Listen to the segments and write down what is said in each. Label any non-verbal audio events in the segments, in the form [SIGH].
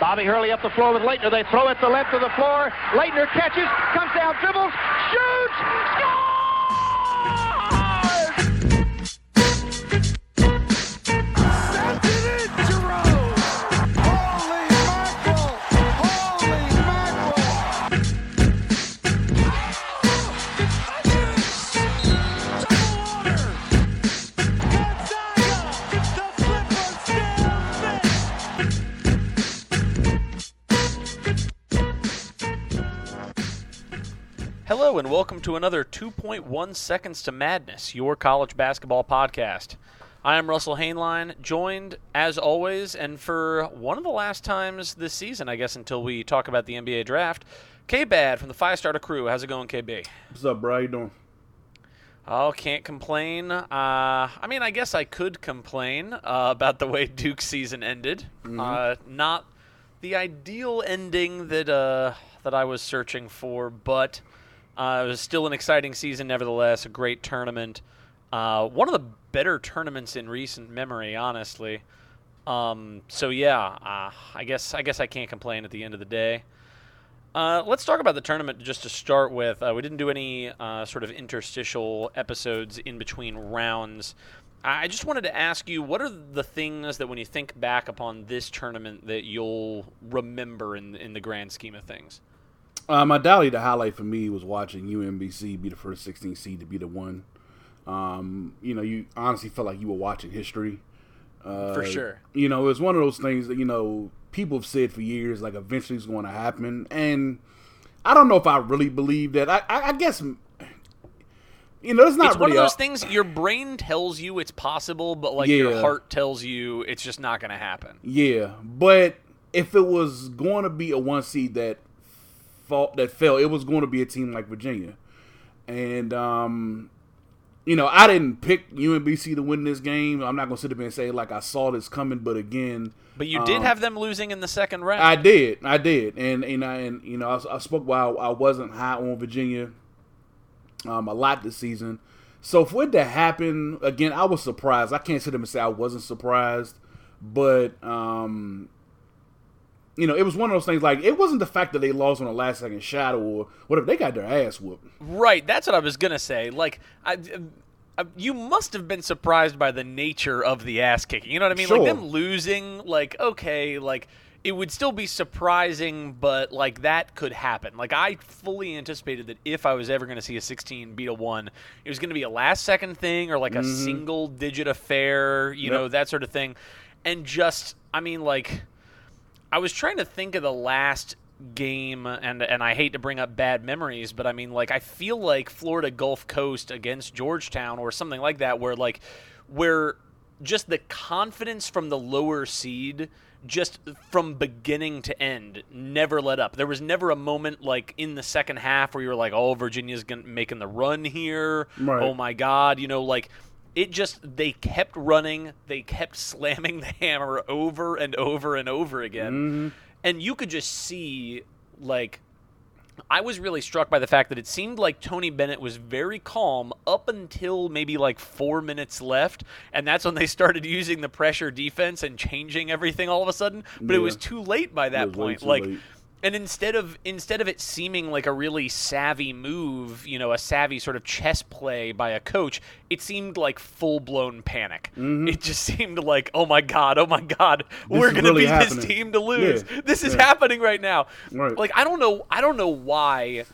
Bobby Hurley up the floor with Laettner. They throw it to left of the floor. Laettner catches, comes down, dribbles, shoots, Hello, and welcome to another 2.1 Seconds to Madness, your college basketball podcast. I am Russell Hainline, joined, as always, and for one of the last times this season, I guess, until we talk about the NBA draft, K Bad from the Five Starter Crew. How's it going, KB? What's up, bro? How you doing? Oh, can't complain. Uh, I mean, I guess I could complain uh, about the way Duke's season ended. Uh, not the ideal ending that uh, that I was searching for, but uh, it was still an exciting season, nevertheless. A great tournament. Uh, one of the better tournaments in recent memory, honestly. Um, so yeah, uh, I guess I guess I can't complain at the end of the day. Uh, let's talk about the tournament just to start with. Uh, we didn't do any uh, sort of interstitial episodes in between rounds. I just wanted to ask you, what are the things that when you think back upon this tournament that you'll remember in in the grand scheme of things? Um, undoubtedly, the highlight for me was watching UMBC be the first 16 seed to be the one. Um, you know, you honestly felt like you were watching history. Uh, For sure. You know, it's one of those things that you know people have said for years, like eventually it's going to happen, and I don't know if I really believe that. I, I, I guess. You know, it's not It's one of those things your brain tells you it's possible, but like your heart tells you it's just not going to happen. Yeah, but if it was going to be a one seed that fall, that fell, it was going to be a team like Virginia, and um, you know, I didn't pick UMBC to win this game. I'm not going to sit up and say like I saw this coming, but again, But you did Um, have them losing in the second round. I did, I did, and and I and you know, I, I spoke while I wasn't high on Virginia um, a lot this season. So for it to happen again, I was surprised. I can't sit up and say I wasn't surprised, but um, you know, it was one of those things. Like it wasn't the fact that they lost on a last second shot or whatever. They got their ass whooped. Right, that's what I was gonna say. Like, I, uh, you must have been surprised by the nature of the ass kicking. You know what I mean? Like them losing. Like, okay, like it would still be surprising, but like that could happen. Like I fully anticipated that if I was ever gonna see a 16 beat a one, it was gonna be a last second thing or like a single digit affair. You Yep. know that sort of thing, and just I mean like. I was trying to think of the last game, and and I hate to bring up bad memories, but I mean, like, I feel like Florida Gulf Coast against Georgetown or something like that, where like, where just the confidence from the lower seed. Just from beginning to end, never let up. There was never a moment like in the second half where you were like, "Oh, Virginia's gonna, making the run here." Right. Oh my God, you know, like it just they kept running they kept [LAUGHS] slamming the hammer over and over and over again and you could just see like I was really struck by the fact that it seemed like Tony Bennett was very calm up until maybe like four minutes left, and that's when they started [LAUGHS] using the pressure defense and changing everything all of a sudden. But it was too late by that point. Like, late. And instead of instead of it seeming like a really savvy move, you know, a savvy sort of chess play by a coach, it seemed like full blown panic. It just [LAUGHS] seemed like, oh my god, oh my god, we're gonna really beat this team to lose. Yeah, This is yeah. happening right now. Right. Like I don't know, I don't know why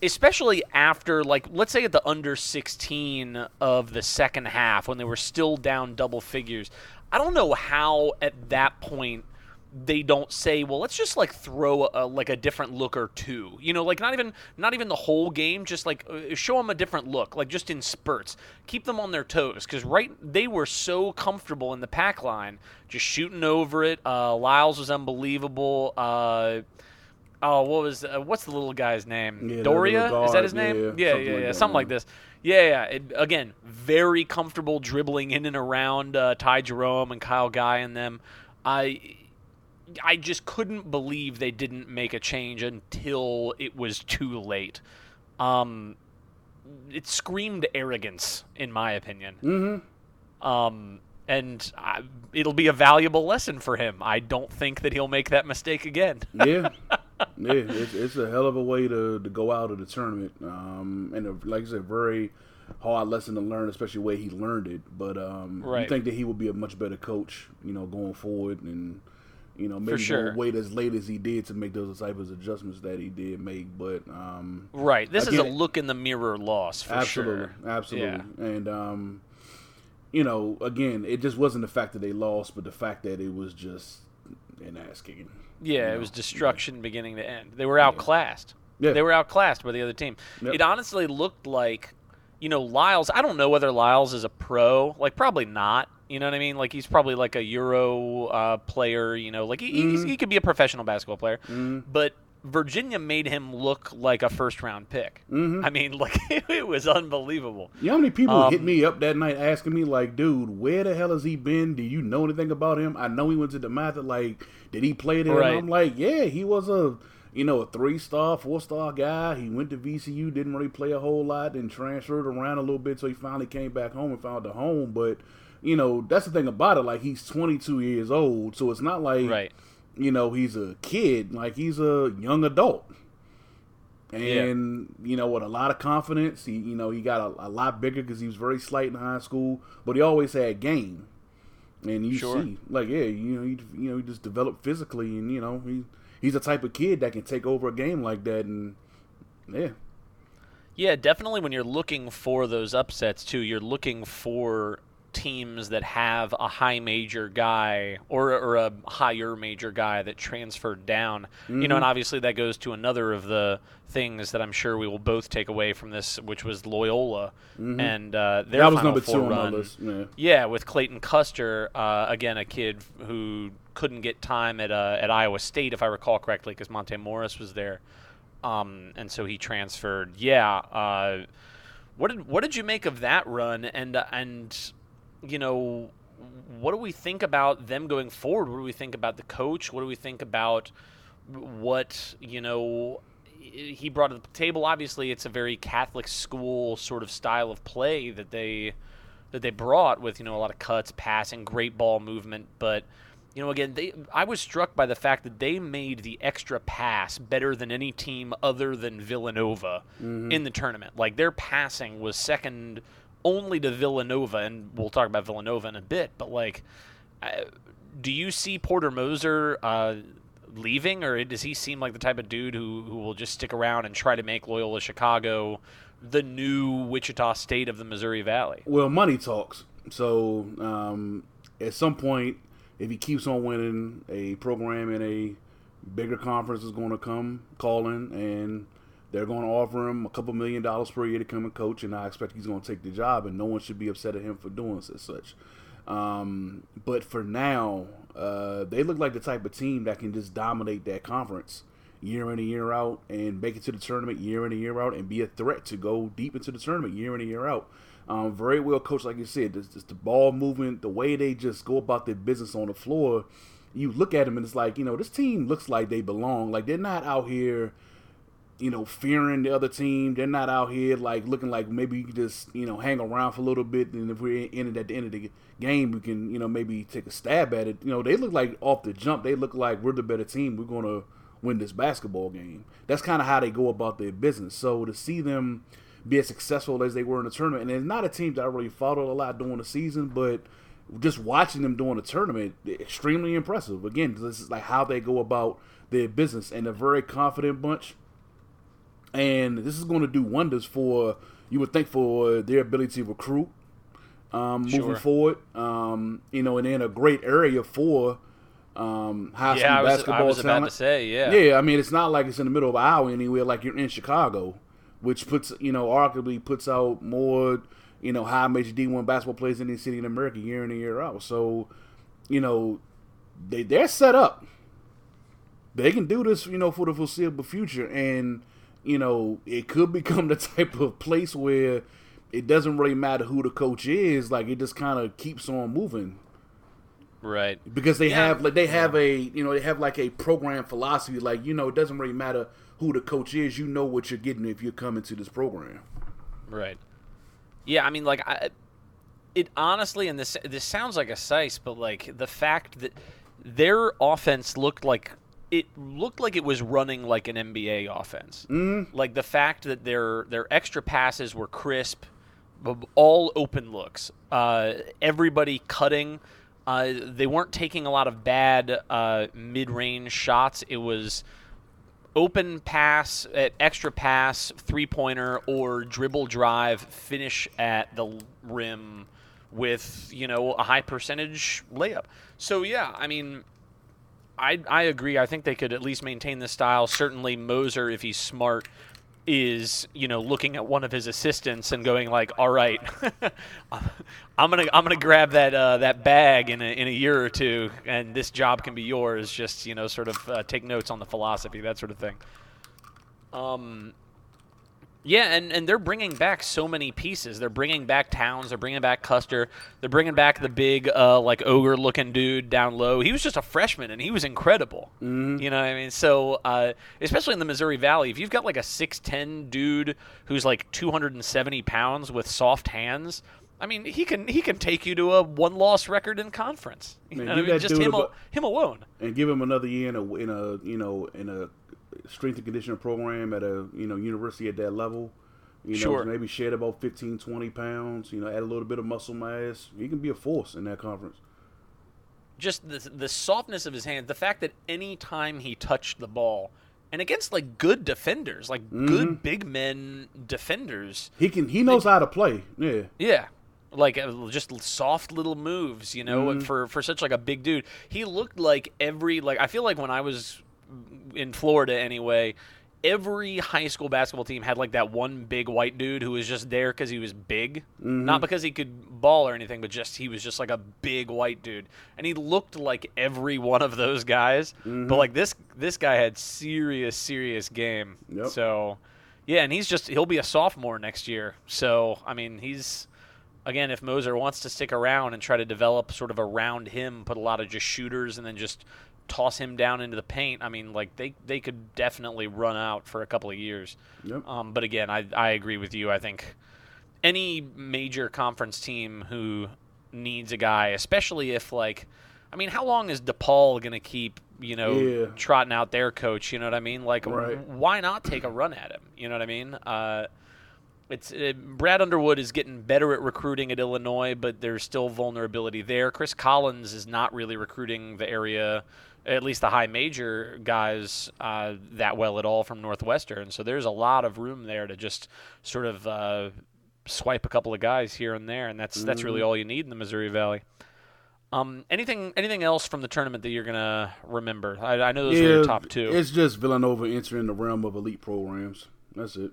especially after like let's say at the under 16 of the second half when they were still down double figures i don't know how at that point they don't say well let's just like throw a, like a different look or two you know like not even not even the whole game just like uh, show them a different look like just in spurts keep them on their toes because right they were so comfortable in the pack line just shooting over it uh, lyles was unbelievable uh, Oh, what was uh, what's the little guy's name? Yeah, Doria is that his name? yeah, yeah, something yeah, like yeah, that, something like this. Yeah, yeah. It, again, very comfortable dribbling in and around uh, Ty Jerome and Kyle Guy and them. I I just couldn't believe they didn't make a change until it was too late. Um, it screamed arrogance, in my opinion. Mm-hmm. Um, and I, it'll be a valuable lesson for him. I don't think that he'll make that mistake again. yeah, yeah, [LAUGHS] it's, it's a hell of a way to, to go out of the tournament, um, and a, like I said, very hard lesson to learn, especially the way he learned it. But um, Right. you think that he will be a much better coach, you know, going forward, and you know, maybe sure. won't wait as late as he did to make those type of adjustments that he did make. But um, Right. This is a look in the mirror loss for absolutely, sure. absolutely, Yeah. and um, you know, again, it just wasn't the fact that they lost, but the fact that it was just an ass kicking. Yeah, it was know? destruction beginning to end. They were outclassed. Yeah. They were outclassed by the other team. Yep. It honestly looked like, you know, Lyles. I don't know whether Lyles is a pro. Like, probably not. You know what I mean? Like, he's probably like a Euro uh, player. You know, like he, he's he could be a professional basketball player. But Virginia made him look like a first round pick. I mean, [LAUGHS] like it was unbelievable. You know how many people hit Um, me up that night asking me like, "Dude, where the hell has he been? Do you know anything about him? I know he went to the math. Like, did he play there?" Right. And I'm like, "Yeah, he was a, you know, a three star, four star guy. He went to VCU, didn't really play a whole lot, then transferred around a little bit, so he finally came back home and found a home. But, you know, that's the thing about it. Like, he's 22 years old, so it's not like, Right. you know, he's a kid. Like, he's a young adult." and you know with a lot of confidence he you know he got a, a lot bigger because he was very slight in high school but he always had game and you Sure. see like yeah you know he, you know he just developed physically and you know he he's the type of kid that can take over a game like that and yeah Yeah, definitely when you're looking for those upsets too, you're looking for teams that have a high major guy or or a higher major guy that transferred down. You know, and obviously that goes to another of the things that I'm sure we will both take away from this, which was Loyola and uh, their that was Final number Four two run. yeah Yeah, with Clayton Custer, uh, again a kid who couldn't get time at uh, at Iowa State, if I recall correctly, because Monte Morris was there, um, and so he transferred. Yeah, uh, what did what did you make of that run? And uh, and you know, what do we think about them going forward? What do we think about the coach? What do we think about what you know? He brought to the table. Obviously, it's a very Catholic school sort of style of play that they that they brought with you know a lot of cuts, passing, great ball movement. But you know, again, they I was struck by the fact that they made the extra pass better than any team other than Villanova mm-hmm. in the tournament. Like their passing was second only to Villanova, and we'll talk about Villanova in a bit. But like, do you see Porter Moser? Uh, leaving or does he seem like the type of dude who, who will just stick around and try to make Loyola Chicago the new Wichita State of the Missouri Valley? well money talks so um at some point if he keeps on winning a program in a bigger conference is going to come calling and they're going to offer him a couple million dollars per year to come and coach and i expect he's going to take the job and no one should be upset at him for doing as such um, but for now uh, they look like the type of team that can just dominate that conference year in and year out and make it to the tournament year in and year out and be a threat to go deep into the tournament year in and year out um, very well coached, like you said. Just, just the ball movement, the way they just go about their business on the floor. You look at them and it's like, you know, this team looks like they belong. Like they're not out here, you know, fearing the other team. They're not out here like looking like maybe you can just, you know, hang around for a little bit. And if we're in it at the end of the game, we can, you know, maybe take a stab at it. You know, they look like off the jump. They look like we're the better team. We're gonna win this basketball game. That's kind of how they go about their business. So to see them be as successful as they were in the tournament. And it's not a team that I really followed a lot during the season, but just watching them during the tournament, extremely impressive. Again, this is like how they go about their business, and a very confident bunch. And this is going to do wonders for you would think for their ability to recruit um, moving Sure. forward. Um, you know, and in a great area for um, high school Yeah, I was, basketball I was talent. about to say, yeah. Yeah, I mean, it's not like it's in the middle of Iowa anywhere. Like you're in Chicago, which puts you know arguably puts out more you know high major D1 basketball players in any city in America year in and year out. So, you know, they they're set up. They can do this, you know, for the foreseeable future, and you know, it could [LAUGHS] become the type of place where it doesn't really matter who the coach is. Like it just kind of keeps on moving Right. because they Yeah. have like they have a you know they have like a program philosophy like you know it doesn't really matter who the coach is you know what you're getting if you're coming to this program Right. Yeah, I mean, like, I, it honestly, and this this sounds like a size, but like the fact that their offense looked like it looked like it was running like an NBA offense. Mm. Like the fact that their their extra passes were crisp, all open looks. Uh, everybody cutting. Uh, they weren't taking a lot of bad uh, mid-range shots. It was open pass, uh, extra pass, three pointer, or dribble drive, finish at the rim with you know a high percentage layup. So yeah, I mean, I I agree. I think they could at least maintain this style. Certainly Moser, if he's smart, is you know looking at one of his assistants and going like, "All right, [LAUGHS] I'm gonna I'm gonna grab that uh, that bag in a, in a year or two, and this job can be yours." Just you know, sort of uh, take notes on the philosophy, that sort of thing. Um, yeah, and, and they're bringing back so many pieces. They're bringing back Townes. They're bringing back Custer. They're bringing back the big, uh, like ogre looking dude down low. He was just a freshman and he was incredible. Mm-hmm. You know what I mean? So, uh, especially in the Missouri Valley, if you've got like a six ten dude who's like two hundred and seventy pounds with soft hands. I mean, he can he can take you to a one loss record in conference. You Man, know what I mean? Just him, him alone. and give him another year in a in a you know in a strength and conditioning program at a you know university at that level. You know, Sure. maybe shed about 15, 20 pounds. You know, add a little bit of muscle mass. He can be a force in that conference. just the the softness of his hands, the fact that any time he touched the ball, and against like good defenders, like Mm-hmm. good big men defenders, He can. He knows how to play. Yeah. yeah, like uh, just soft little moves, you know, Mm-hmm. for for such like a big dude. He looked like every like I feel like when I was in Florida anyway. Every high school basketball team had like that one big white dude who was just there because he was big, Mm-hmm. not because he could ball or anything, but just he was just like a big white dude, and he looked like every one of those guys. Mm-hmm. But like this, this guy had serious, serious game. Yep. So, yeah, and he's just he'll be a sophomore next year. So I mean, he's again, if Moser wants to stick around and try to develop sort of around him, put a lot of just shooters, and then just toss him down into the paint. I mean, like they they could definitely run out for a couple of years. Yep. Um, but again, I I agree with you. I think any major conference team who needs a guy, especially if like, I mean, how long is DePaul gonna keep you know Yeah. trotting out their coach? You know what I mean? Like, Right. why not take a run at him? You know what I mean? Uh, it's uh, Brad Underwood is getting better at recruiting at Illinois, but there's still vulnerability there. Chris Collins is not really recruiting the area, at least the high major guys, uh, that well at all from Northwestern. So there's a lot of room there to just sort of uh, swipe a couple of guys here and there, and that's that's really all you need in the Missouri Valley. Um, anything anything else from the tournament that you're gonna remember? I, I know those were your top two. It's just Villanova entering the realm of elite programs. That's it.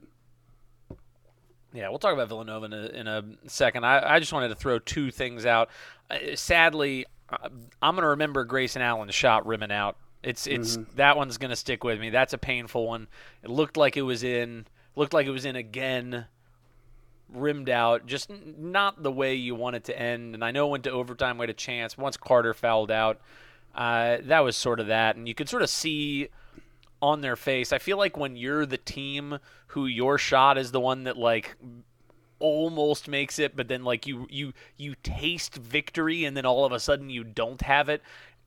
Yeah, we'll talk about Villanova in a, in a second. I, I just wanted to throw two things out. Uh, sadly, I'm going to remember Grayson Allen's shot rimming out. It's it's that one's going to stick with me. That's a painful one. It looked like it was in. Looked like it was in again. Rimmed out, just not the way you want it to end. And I know it went to overtime, we had a chance. Once Carter fouled out, uh, that was sort of that. And you could sort of see on their face. I feel like when you're the team who your shot is the one that like almost makes it, but then like you you you taste victory and then all of a sudden you don't have it.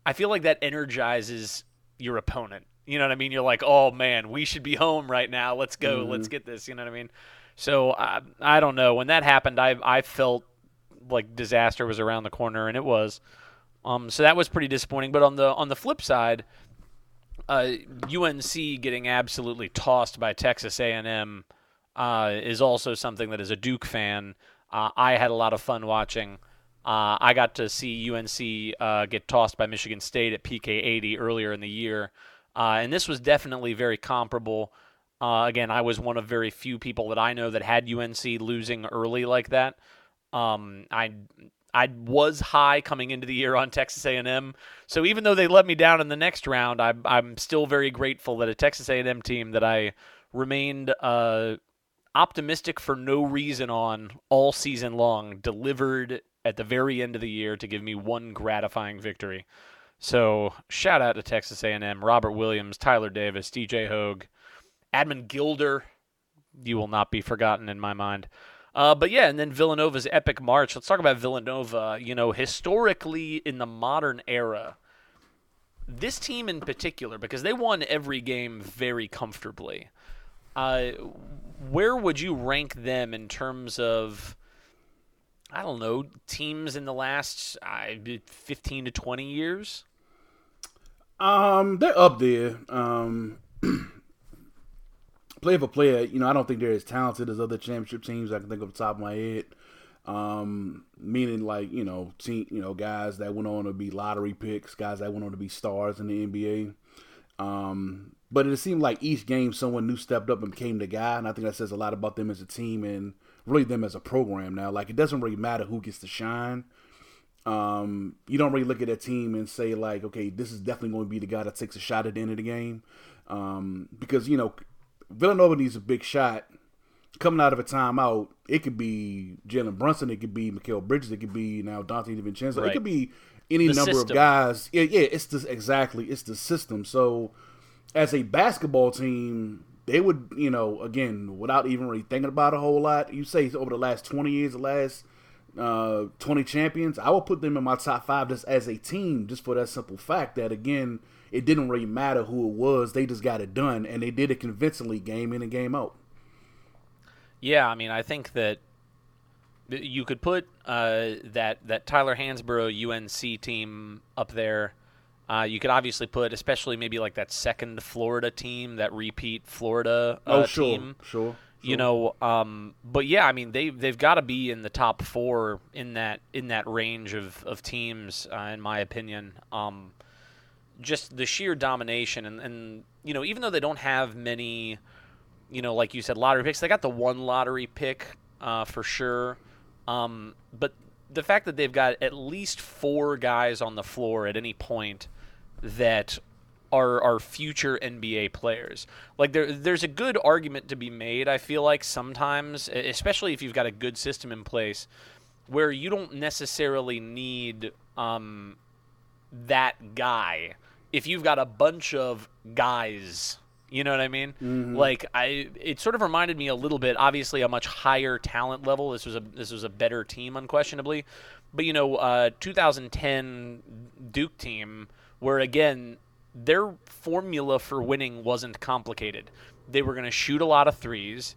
I feel like that energizes your opponent. You know what I mean? You're like, oh man, we should be home right now. Let's go. Let's get this. You know what I mean? So I I don't know. When that happened, I I felt like disaster was around the corner, and it was. Um, so that was pretty disappointing. But on the on the flip side, uh, UNC getting absolutely tossed by Texas A&M uh, is also something that, as a Duke fan, uh, I had a lot of fun watching. Uh, I got to see UNC uh, get tossed by Michigan State at PK 80 earlier in the year, uh, and this was definitely very comparable. Uh, again, I was one of very few people that I know that had UNC losing early like that. Um, I I was high coming into the year on Texas A&M, so even though they let me down in the next round, I'm I'm still very grateful that a Texas A&M team that I remained uh, optimistic for no reason on all season long delivered at the very end of the year to give me one gratifying victory. So shout out to Texas A&M, Robert Williams, Tyler Davis, DJ Hogg, Admon Gilder. You will not be forgotten in my mind. Uh, but yeah, and then Villanova's epic march. Let's talk about Villanova. You know, historically in the modern era, this team in particular, because they won every game very comfortably. Uh, where would you rank them in terms of, I don't know, teams in the last uh, 15 to 20 years? Um, they're up there. Um, [CLEARS THROAT] player for player, you know, I don't think they're as talented as other championship teams I can think of the top of my head. Um, meaning like you know, team, you know, guys that went on to be lottery picks, guys that went on to be stars in the NBA. Um, but it seemed like each game someone new stepped up and became the guy, and I think that says a lot about them as a team and really them as a program now. Like it doesn't really matter who gets to shine. Um, you don't really look at a team and say like, okay, this is definitely going to be the guy that takes a shot at the end of the game, um, because you know Villanova needs a big shot coming out of a timeout. It could be Jalen Brunson, it could be Mikal Bridges, it could be now Donte DiVincenzo, Right. it could be any The number system. of guys. Yeah, yeah, it's the exactly it's the system. So as a basketball team, they would, you know, again, without even really thinking about a whole lot, you say over the last twenty years, the last uh, 20 champions, I would put them in my top five just as a team, just for that simple fact that, again, it didn't really matter who it was. They just got it done, and they did it convincingly game in and game out. Yeah, I mean, I think that you could put uh, that that Tyler Hansbrough UNC team up there. Uh, you could obviously put, especially maybe like that second Florida team, that repeat Florida uh, oh, sure, team. sure, You know, um, but yeah, I mean they they've got to be in the top four in that in that range of of teams, uh, in my opinion. Um, just the sheer domination and, and you know even though they don't have many you know like you said lottery picks they got the one lottery pick uh, for sure um, but the fact that they've got at least four guys on the floor at any point that are are future NBA players. Like there there's a good argument to be made, I feel like sometimes, especially if you've got a good system in place where you don't necessarily need um, that guy. If you've got a bunch of guys you know what i mean? Like i it sort of reminded me a little bit obviously a much higher talent level. This was a this was a better team unquestionably. But you know uh 2010 duke team where again their formula for winning wasn't complicated. They were going to shoot a lot of threes.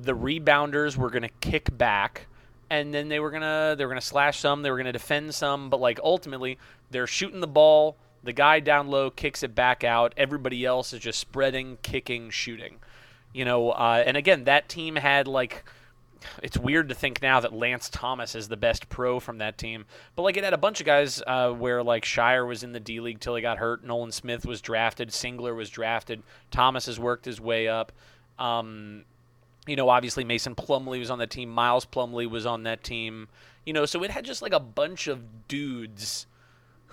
The rebounders were going to kick back and then they were going to they were going to slash some they were going to defend some but like ultimately they're shooting the ball the guy down low kicks it back out everybody else is just spreading kicking shooting. You know uh, and again that team had like it's weird to think now that Lance Thomas is the best pro from that team, but like it had a bunch of guys uh, where like Scheyer was in the D League till he got hurt. Nolan Smith was drafted. Singler was drafted. Thomas has worked his way up. Um, you know, obviously Mason Plumlee was on that team. Miles Plumlee was on that team. You know, so it had just like a bunch of dudes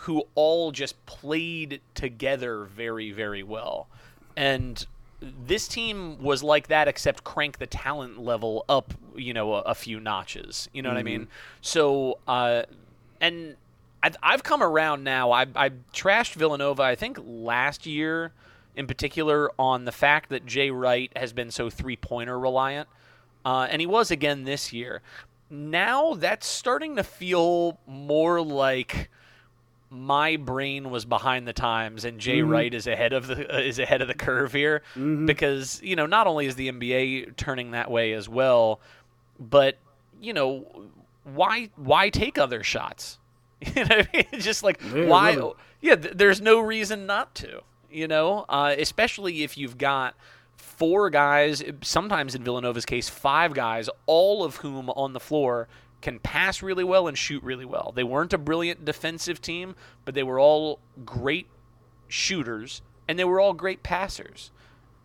who all just played together very, very well. And this team was like that, except crank the talent level up, you know, a, a few notches. You know what I mean? So, uh, and I've, I've come around now. I, I trashed Villanova, I think, last year in particular on the fact that Jay Wright has been so three pointer reliant. Uh, and he was again this year. Now that's starting to feel more like my brain was behind the times and Jay Wright is ahead of the uh, is ahead of the curve here because you know not only is the NBA turning that way as well but you know why why take other shots [LAUGHS] you know what I mean? Just like Yeah, why really. yeah th- there's no reason not to you know uh, especially if you've got four guys sometimes in Villanova's case five guys all of whom on the floor can pass really well and shoot really well they weren't a brilliant defensive team but they were all great shooters and they were all great passers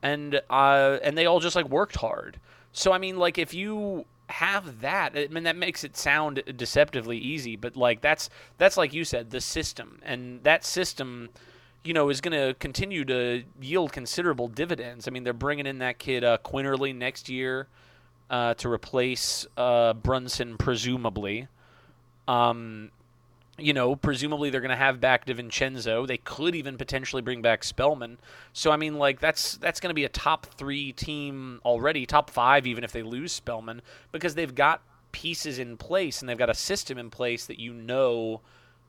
and uh, and they all just like worked hard. So I mean, like if you have that, I mean that makes it sound deceptively easy, but like that's that's like you said, the system, and that system, you know, is going to continue to yield considerable dividends. I mean, they're bringing in that kid uh, Quinerly next year uh, to replace uh, Brunson, presumably. Um, you know, presumably they're going to have back DiVincenzo. They could even potentially bring back Spellman. So I mean, like that's that's going to be a top three team already, top five even if they lose Spellman because they've got pieces in place and they've got a system in place that you know,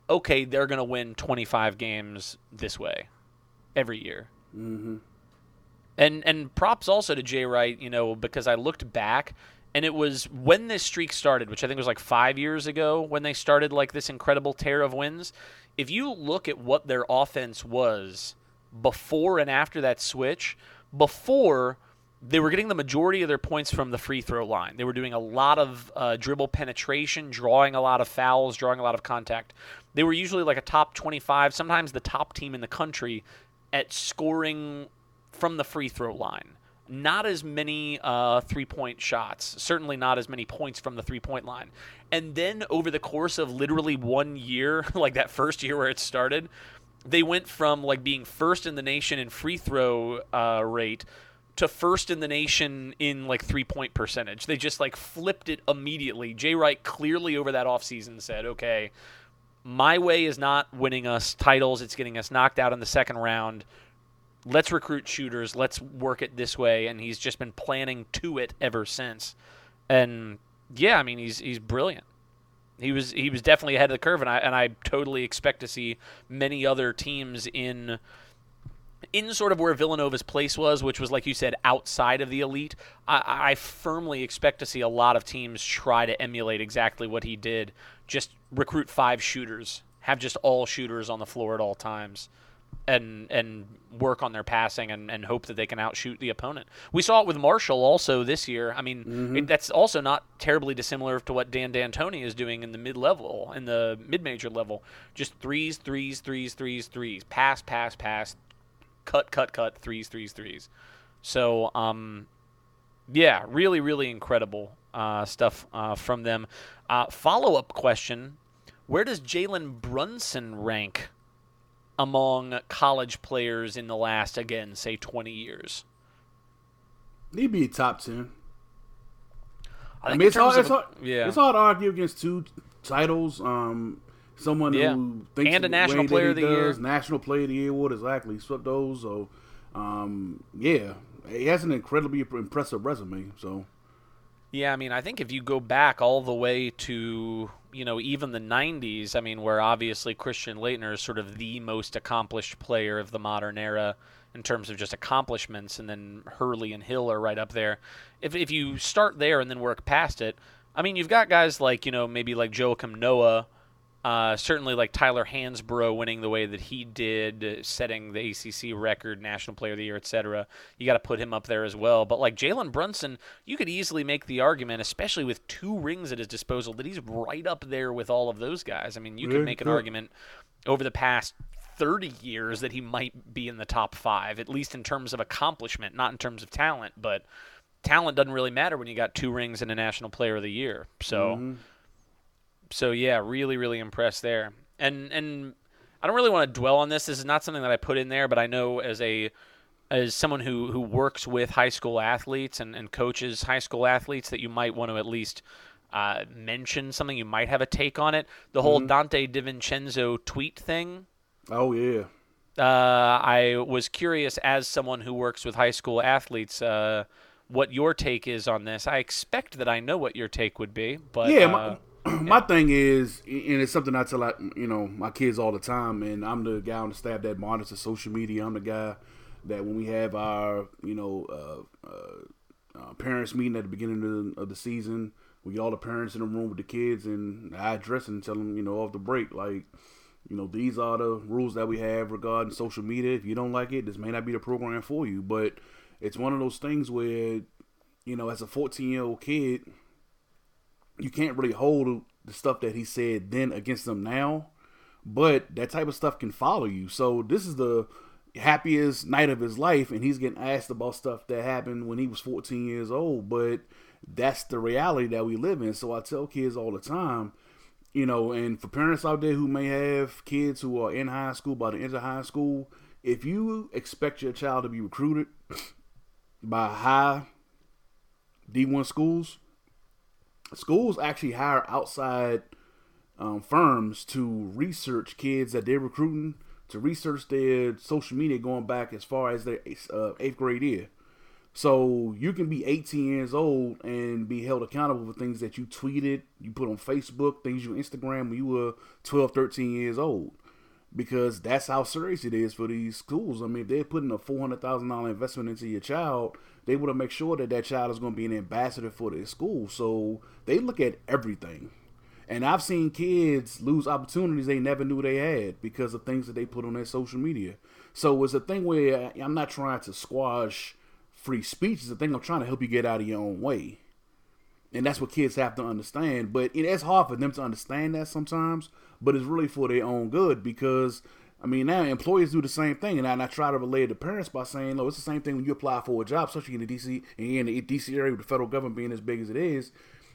okay, they're going to win 25 games this way every year. Mm-hmm. And and props also to Jay Wright, you know, because I looked back and it was when this streak started, which I think was like five years ago when they started like this incredible tear of wins. If you look at what their offense was before and after that switch, before they were getting the majority of their points from the free throw line. They were doing a lot of uh, dribble penetration, drawing a lot of fouls, drawing a lot of contact. They were usually like a top 25, sometimes the top team in the country at scoring from the free throw line not as many uh, three point shots, certainly not as many points from the three point line. And then over the course of literally one year, [LAUGHS] like that first year where it started, they went from like being first in the nation in free throw uh, rate to first in the nation in like three point percentage. They just like flipped it immediately. Jay Wright clearly over that offseason said, okay, my way is not winning us titles, it's getting us knocked out in the second round let's recruit shooters, let's work it this way, and he's just been planning to it ever since. And yeah, I mean he's he's brilliant. He was he was definitely ahead of the curve, and I and I totally expect to see many other teams in in sort of where Villanova's place was, which was like you said, outside of the elite. I, I firmly expect to see a lot of teams try to emulate exactly what he did. Just recruit five shooters, have just all shooters on the floor at all times and and work on their passing and, and hope that they can outshoot the opponent. We saw it with Marshall also this year. I mean, mm-hmm. it, that's also not terribly dissimilar to what Dan D'Antoni is doing in the mid level, in the mid major level. Just threes, threes, threes, threes, threes, pass, pass, pass, cut, cut, cut, threes, threes, threes. So, um, yeah, really, really incredible uh, stuff uh, from them. Uh, Follow up question: Where does Jalen Brunson rank among college players in the last, again, say 20 years? He'd be top 10. I, I mean, it's hard, it's, hard, yeah. it's hard to argue against two titles. Um, someone yeah. who thinks and a national player of the does, year, national player of the year award, exactly. Swept those, so um, yeah, he has an incredibly impressive resume. So yeah, I mean, I think if you go back all the way to, you know, even the 90s, I mean, where obviously Christian Laettner is sort of the most accomplished player of the modern era in terms of just accomplishments, and then Hurley and Hill are right up there. If, if you start there and then work past it, I mean, you've got guys like, you know, maybe like Joakim Noah uh, certainly, like Tyler Hansbrough winning the way that he did, setting the ACC record, National Player of the Year, etc. You got to put him up there as well. But like Jalen Brunson, you could easily make the argument, especially with two rings at his disposal, that he's right up there with all of those guys. I mean, you could make an argument over the past 30 years that he might be in the top five, at least in terms of accomplishment, not in terms of talent. But talent doesn't really matter when you got two rings and a National Player of the Year. So. Mm-hmm so yeah, really, really impressed there. And and I don't really want to dwell on this. This is not something that I put in there, but I know as a as someone who, who works with high school athletes and, and coaches high school athletes that you might want to at least uh, mention something you might have a take on it. The whole mm-hmm. Donte DiVincenzo tweet thing. Oh yeah. Uh, I was curious as someone who works with high school athletes, uh, what your take is on this. I expect that I know what your take would be, but yeah, my, uh, [CLEARS THROAT] my thing is, and it's something I tell like you know my kids all the time, and I'm the guy on the staff that monitors social media. I'm the guy that when we have our you know uh, uh, uh, parents meeting at the beginning of the, of the, season, we get all the parents in the room with the kids, and I address and tell them you know off the break like. You know, these are the rules that we have regarding social media. If you don't like it, this may not be the program for you. But it's one of those things where, you know, as a 14 year old kid, you can't really hold the stuff that he said then against them now, but that type of stuff can follow you. So this is the happiest night of his life, and he's getting asked about stuff that happened when he was 14 years old. But that's the reality that we live in. So I tell kids all the time, you know, and for parents out there who may have kids who are in high school, by the end of high school, if you expect your child to be recruited by high D1 schools, schools actually hire outside um, firms to research kids that they're recruiting, to research their social media going back as far as their uh, eighth grade year. So you can be 18 years old and be held accountable for things that you tweeted, you put on Facebook, things you Instagram when you were 12, 13 years old. Because that's how serious it is for these schools. I mean, if they're putting a $400,000 investment into your child, they want to make sure that that child is going to be an ambassador for their school. So they look at everything. And I've seen kids lose opportunities they never knew they had because of things that they put on their social media. So it's a thing where uh, I'm not trying to squash free speech. It's a thing I'm trying to help you get out of your own way. And that's what kids have to understand. But it's hard for them to understand that sometimes, but it's really for their own good because I mean, now employers do the same thing, and I, and I try to relate to parents by saying, "No, it's the same thing when you apply for a job, especially in the DC in the DC area with the federal government being as big as it is.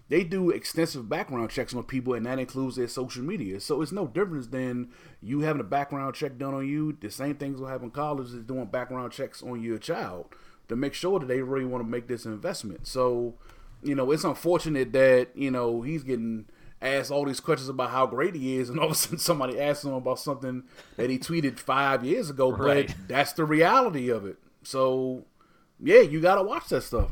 They do extensive background checks on people, and that includes their social media. So it's no difference than you having a background check done on you. The same things will happen in college is doing background checks on your child to make sure that they really want to make this investment. So, you know, it's unfortunate that you know he's getting asked all these questions about how great he is, and all of a sudden somebody asks him about something that he tweeted five years ago. Right. But that's the reality of it. So, yeah, you got to watch that stuff.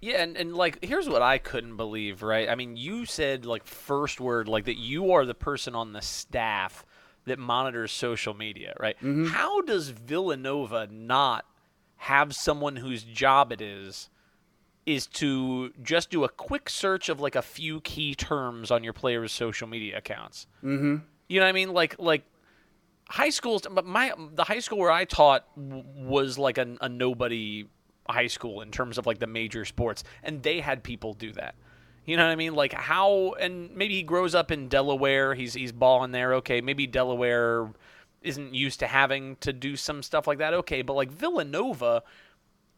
Yeah, and, and like here's what I couldn't believe, right? I mean, you said like first word like that you are the person on the staff that monitors social media, right? Mm-hmm. How does Villanova not have someone whose job it is is to just do a quick search of like a few key terms on your players' social media accounts? Mm-hmm. You know what I mean? Like like high schools, but my the high school where I taught w- was like a, a nobody high school in terms of like the major sports, and they had people do that. You know what I mean? Like how, and maybe he grows up in Delaware. He's he's balling there. Okay, maybe Delaware isn't used to having to do some stuff like that. Okay, but like Villanova,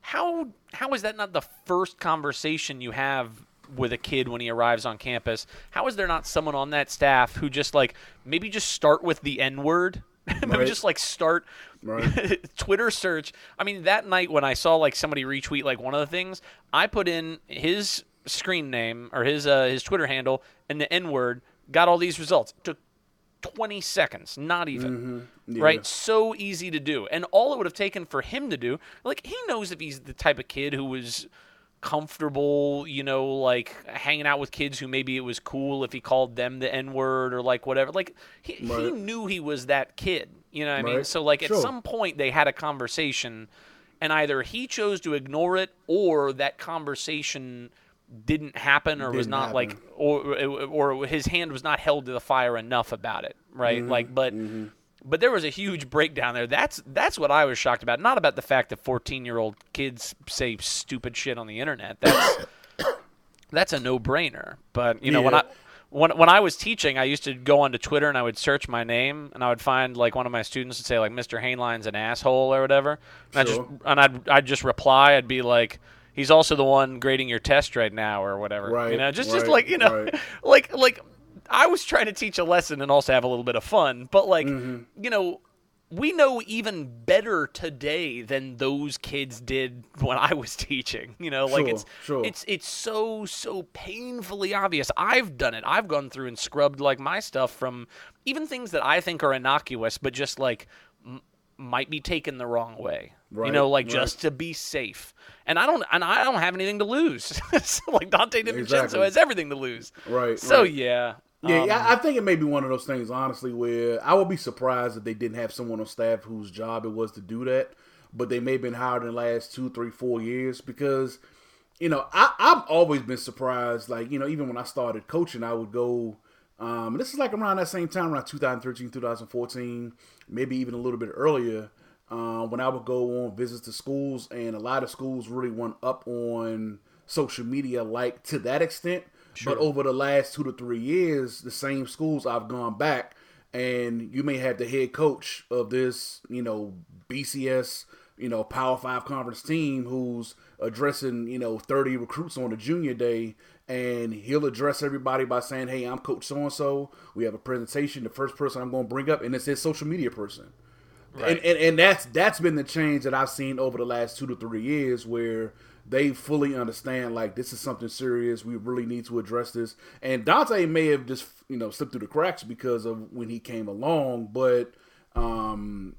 how how is that not the first conversation you have with a kid when he arrives on campus? How is there not someone on that staff who just like maybe just start with the N word? [LAUGHS] maybe just like start Right. [LAUGHS] Twitter search. I mean, that night when I saw like somebody retweet like one of the things, I put in his screen name or his uh, his Twitter handle and the N word, got all these results. Took 20 seconds, not even. Mm-hmm. Yeah. Right? So easy to do. And all it would have taken for him to do, like he knows if he's the type of kid who was comfortable, you know, like hanging out with kids who maybe it was cool if he called them the N word or like whatever. Like he, he knew he was that kid. You know what I mean? So like at Sure. some point they had a conversation and either he chose to ignore it or that conversation didn't happen or was Didn't not like or or his hand was not held to the fire enough about it, right? Mm-hmm. Like but but there was a huge breakdown there. That's that's what I was shocked about. Not about the fact that 14-year-old kids say stupid shit on the internet. That's [COUGHS] that's a no-brainer. But, you know, when I when, when I was teaching, I used to go onto Twitter and I would search my name and I would find like one of my students would say like Mr. Hainline's an asshole or whatever. And I just and I'd I'd just reply. I'd be like, he's also the one grading your test right now or whatever. You Right, know, just just like you know, right. [LAUGHS] like like I was trying to teach a lesson and also have a little bit of fun, but like Mm-hmm. you know. We know even better today than those kids did when I was [LAUGHS] teaching. You know, like Sure, it's sure. it's it's so so painfully obvious. I've done it. I've gone through and scrubbed like my stuff from even things that I think are innocuous, but just like might be taken the wrong way. you know, like right. just to be safe. And I don't and I don't have anything to lose. [LAUGHS] so like Donte DiVincenzo Exactly. has everything to lose. Right, So right. yeah. Yeah, um, I think it may be one of those things, honestly, where I would be surprised if they didn't have someone on staff whose job it was to do that, but they may have been hired in the last two, three, four years because, you know, I, I've always been surprised. Like, you know, even when I started coaching, I would go, um, this is like around that same time, around 2013, 2014, maybe even a little bit earlier, uh, when I would go on visits to schools, and a lot of schools really went up on social media, like to that extent. But over the last two to three years, the same schools I've gone back, and you may have the head coach of this, you know, BCS, you know, Power Five conference team who's addressing, you know, 30 recruits on a junior day, and he'll address everybody by saying, Hey, I'm Coach so and so. We have a presentation. The first person I'm going to bring up, and it's his social media person. Right. And, and and that's that's been the change that I've seen over the last two to three years, where they fully understand like this is something serious. We really need to address this. And Donte may have just you know slipped through the cracks because of when he came along, but um,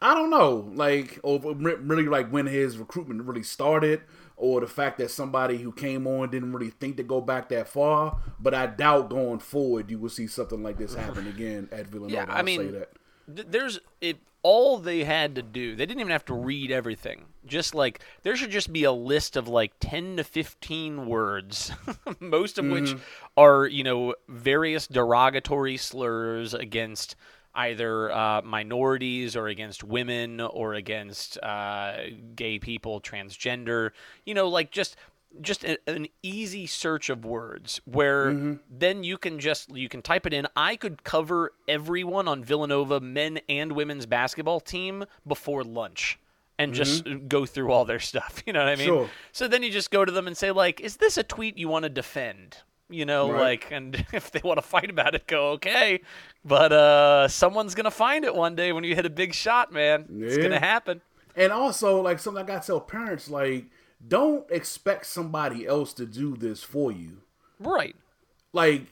I don't know, like over really like when his recruitment really started, or the fact that somebody who came on didn't really think to go back that far. But I doubt going forward you will see something like this happen again at Villanova. Yeah, I I'll mean, say that. th- there's it. All they had to do, they didn't even have to read everything. Just like there should just be a list of like ten to fifteen words, [LAUGHS] most of which mm-hmm. are you know various derogatory slurs against either uh, minorities or against women or against uh, gay people, transgender. You know, like just just a, an easy search of words where then you can just you can type it in i could cover everyone on villanova men and women's basketball team before lunch and just go through all their stuff [LAUGHS] you know what i mean Sure. so then you just go to them and say like is this a tweet you want to defend you know Right. like and [LAUGHS] if they want to fight about it go okay but uh someone's gonna find it one day when you hit a big shot man it's gonna happen And also, like something I gotta tell parents, like don't expect somebody else to do this for you. right Like,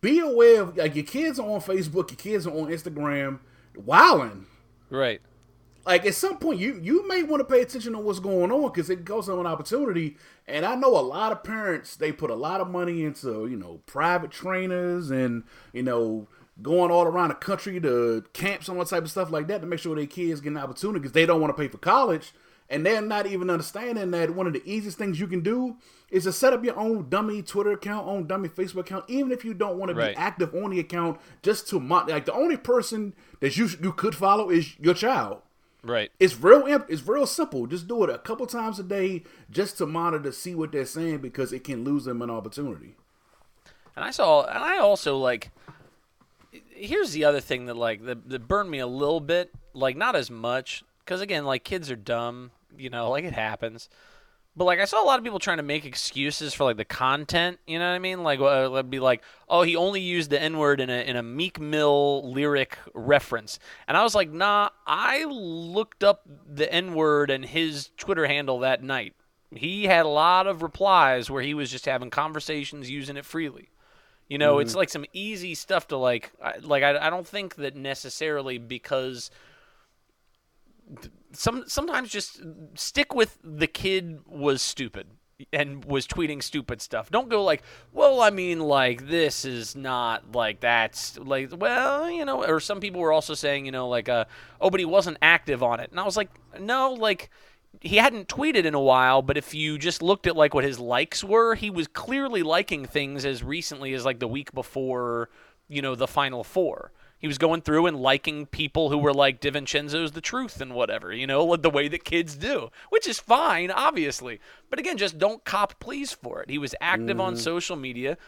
be aware of like your kids are on Facebook, your kids are on Instagram, wilding. right Like at some point, you you may want to pay attention to what's going on because it goes on an opportunity. And I know a lot of parents they put a lot of money into you know private trainers and you know going all around the country to camps and all type of stuff like that to make sure their kids get an opportunity because they don't want to pay for college. And they're not even understanding that one of the easiest things you can do is to set up your own dummy Twitter account, own dummy Facebook account, even if you don't want to Right. be active on the account, just to mon- like the only person that you you could follow is your child. Right It's real. It's real simple. Just do it a couple times a day, just to monitor, see what they're saying, because it can lose them an opportunity. And I saw, and I also like. Here's the other thing that like that, that burned me a little bit, like not as much, because again, like kids are dumb, you know, like it happens. But like I saw a lot of people trying to make excuses for like the content, you know what I mean? Like uh, it'd be like, oh, he only used the N word in a in a Meek Mill lyric reference, and I was like, nah, I looked up the N word and his Twitter handle that night. He had a lot of replies where he was just having conversations using it freely. You know, it's like some easy stuff to like. Like I, I don't think that necessarily because some sometimes just stick with the kid was stupid and was tweeting stupid stuff. Don't go like, well, I mean, like this is not like that's like, well, you know. Or some people were also saying, you know, like, uh, oh, but he wasn't active on it, and I was like, no, like he hadn't tweeted in a while, but if you just looked at like what his likes were, he was clearly liking things as recently as like the week before, you know, the final four. He was going through and liking people who were like DiVincenzo's the truth and whatever, you know, [LAUGHS] the way that kids do, which is fine, obviously. But again, just don't cop please for it. He was active on social media.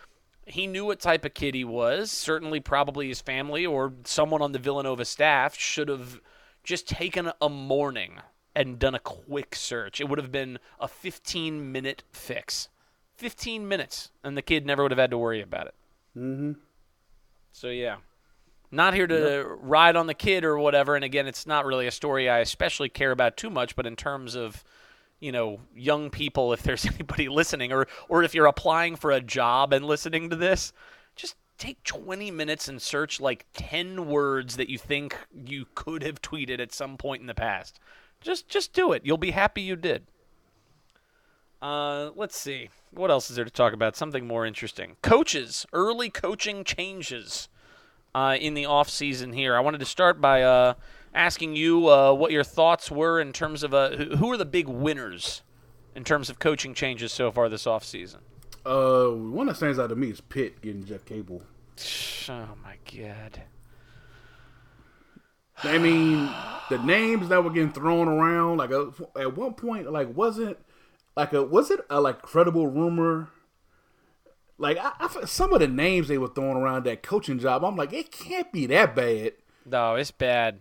He knew what type of kid he was. Certainly, probably his family or someone on the Villanova staff should have just taken a morning and done a quick search. It would have been a 15 minute fix. 15 minutes, and the kid never would have had to worry about it. Mm-hmm. So, yeah. Not here to ride on the kid or whatever. And again, it's not really a story I especially care about too much, but in terms of you know young people if there's [LAUGHS] anybody listening or or if you're applying for a job and listening to this just take 20 minutes and search like 10 words that you think you could have tweeted at some point in the past. Just just do it. You'll be happy you did. Uh, let's see. What else is there to talk about? Something more interesting. Coaches early coaching changes uh, in the off season here i wanted to start by uh, asking you uh, what your thoughts were in terms of uh, who are the big winners in terms of coaching changes so far this off season Uh, one that stands out to me is Pitt getting Jeff Capel. [SIGHS] oh my god I mean, the names that were getting thrown around, like uh, at one point, like wasn't like a was it a like credible rumor? Like I, I some of the names they were throwing around that coaching job, I'm like, it can't be that bad. no it's bad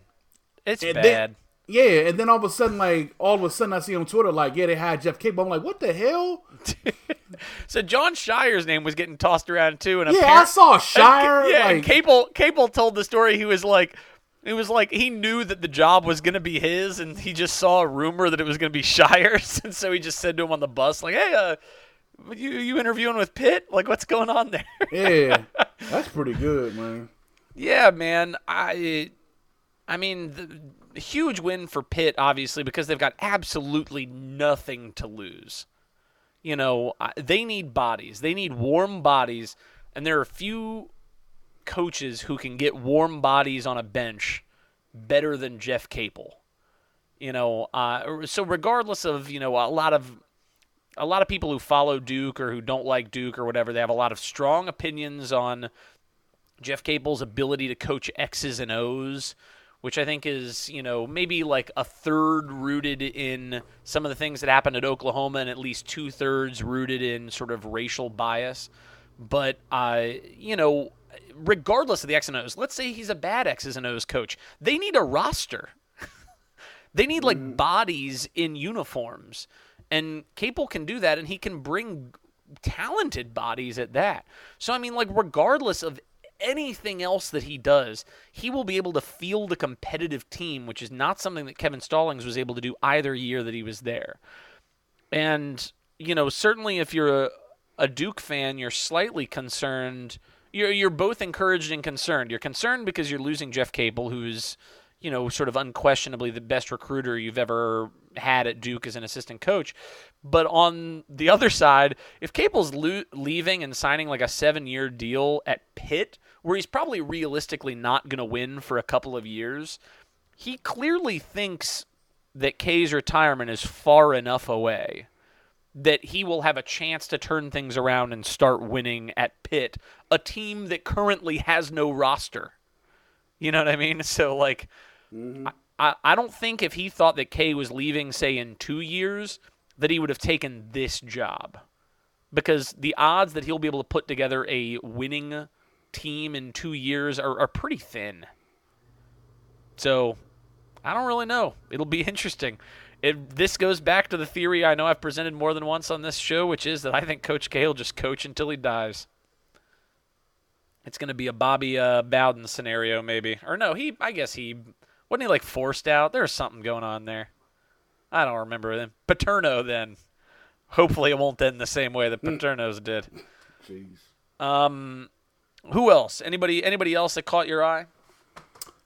it's And bad then- yeah, and then all of a sudden, like all of a sudden, I see on Twitter, like, yeah, they hired Jeff Capel. I'm like, what the hell? [LAUGHS] so Jon Scheyer's name was getting tossed around too, and Yeah, I saw [LAUGHS] Scheyer. yeah, and like, Capel Capel told the story. He was like, It was like he knew that the job was going to be his, and he just saw a rumor that it was going to be [LAUGHS] Scheyer's, and so he just said to him on the bus, like, "Hey, uh, you you interviewing with Pitt? Like, what's going on there?" [LAUGHS] Yeah, that's pretty good, man. yeah, man. I, I mean, the huge win for Pitt, obviously, because they've got absolutely nothing to lose. You know, they need bodies. They need warm bodies, and there are few coaches who can get warm bodies on a bench better than Jeff Capel. You know, uh, so regardless of you know a lot of a lot of people who follow Duke or who don't like Duke or whatever, they have a lot of strong opinions on Jeff Capel's ability to coach X's and O's, which I think is, you know, maybe like a third rooted in some of the things that happened at Oklahoma and at least two thirds rooted in sort of racial bias. But, uh, you know, regardless of the X and O's, let's say he's a bad X's and O's coach. They need a roster. [LAUGHS] they need like bodies in uniforms. And Capel can do that, and he can bring talented bodies at that. So, I mean, like, regardless of anything else that he does, he will be able to field a competitive team, which is not something that Kevin Stallings was able to do either year that he was there. And, you know, certainly if you're a, a Duke fan, you're slightly concerned. You're, you're both encouraged and concerned. You're concerned because you're losing Jeff Capel, who's, you know, sort of unquestionably the best recruiter you've ever had at Duke as an assistant coach. But on the other side, if Capel's lo- leaving and signing like a seven year deal at Pitt, where he's probably realistically not going to win for a couple of years, he clearly thinks that K's retirement is far enough away that he will have a chance to turn things around and start winning at Pitt, a team that currently has no roster. You know what I mean? So like I, I don't think if he thought that K was leaving, say, in two years, that he would have taken this job. Because the odds that he'll be able to put together a winning team in two years are, are pretty thin. So I don't really know. It'll be [LAUGHS] interesting. It, this goes back to the theory I know I've presented more than once on this show, which is that I think Coach K will just coach until he dies. It's going to be a Bobby uh, Bowden scenario, maybe. Or no, he. I guess he wasn't he like forced out. There's something going on there. I don't remember them. Paterno then. Hopefully, it won't end the same way that Paterno's did. Jeez. Um, who else? Anybody? Anybody else that caught your eye?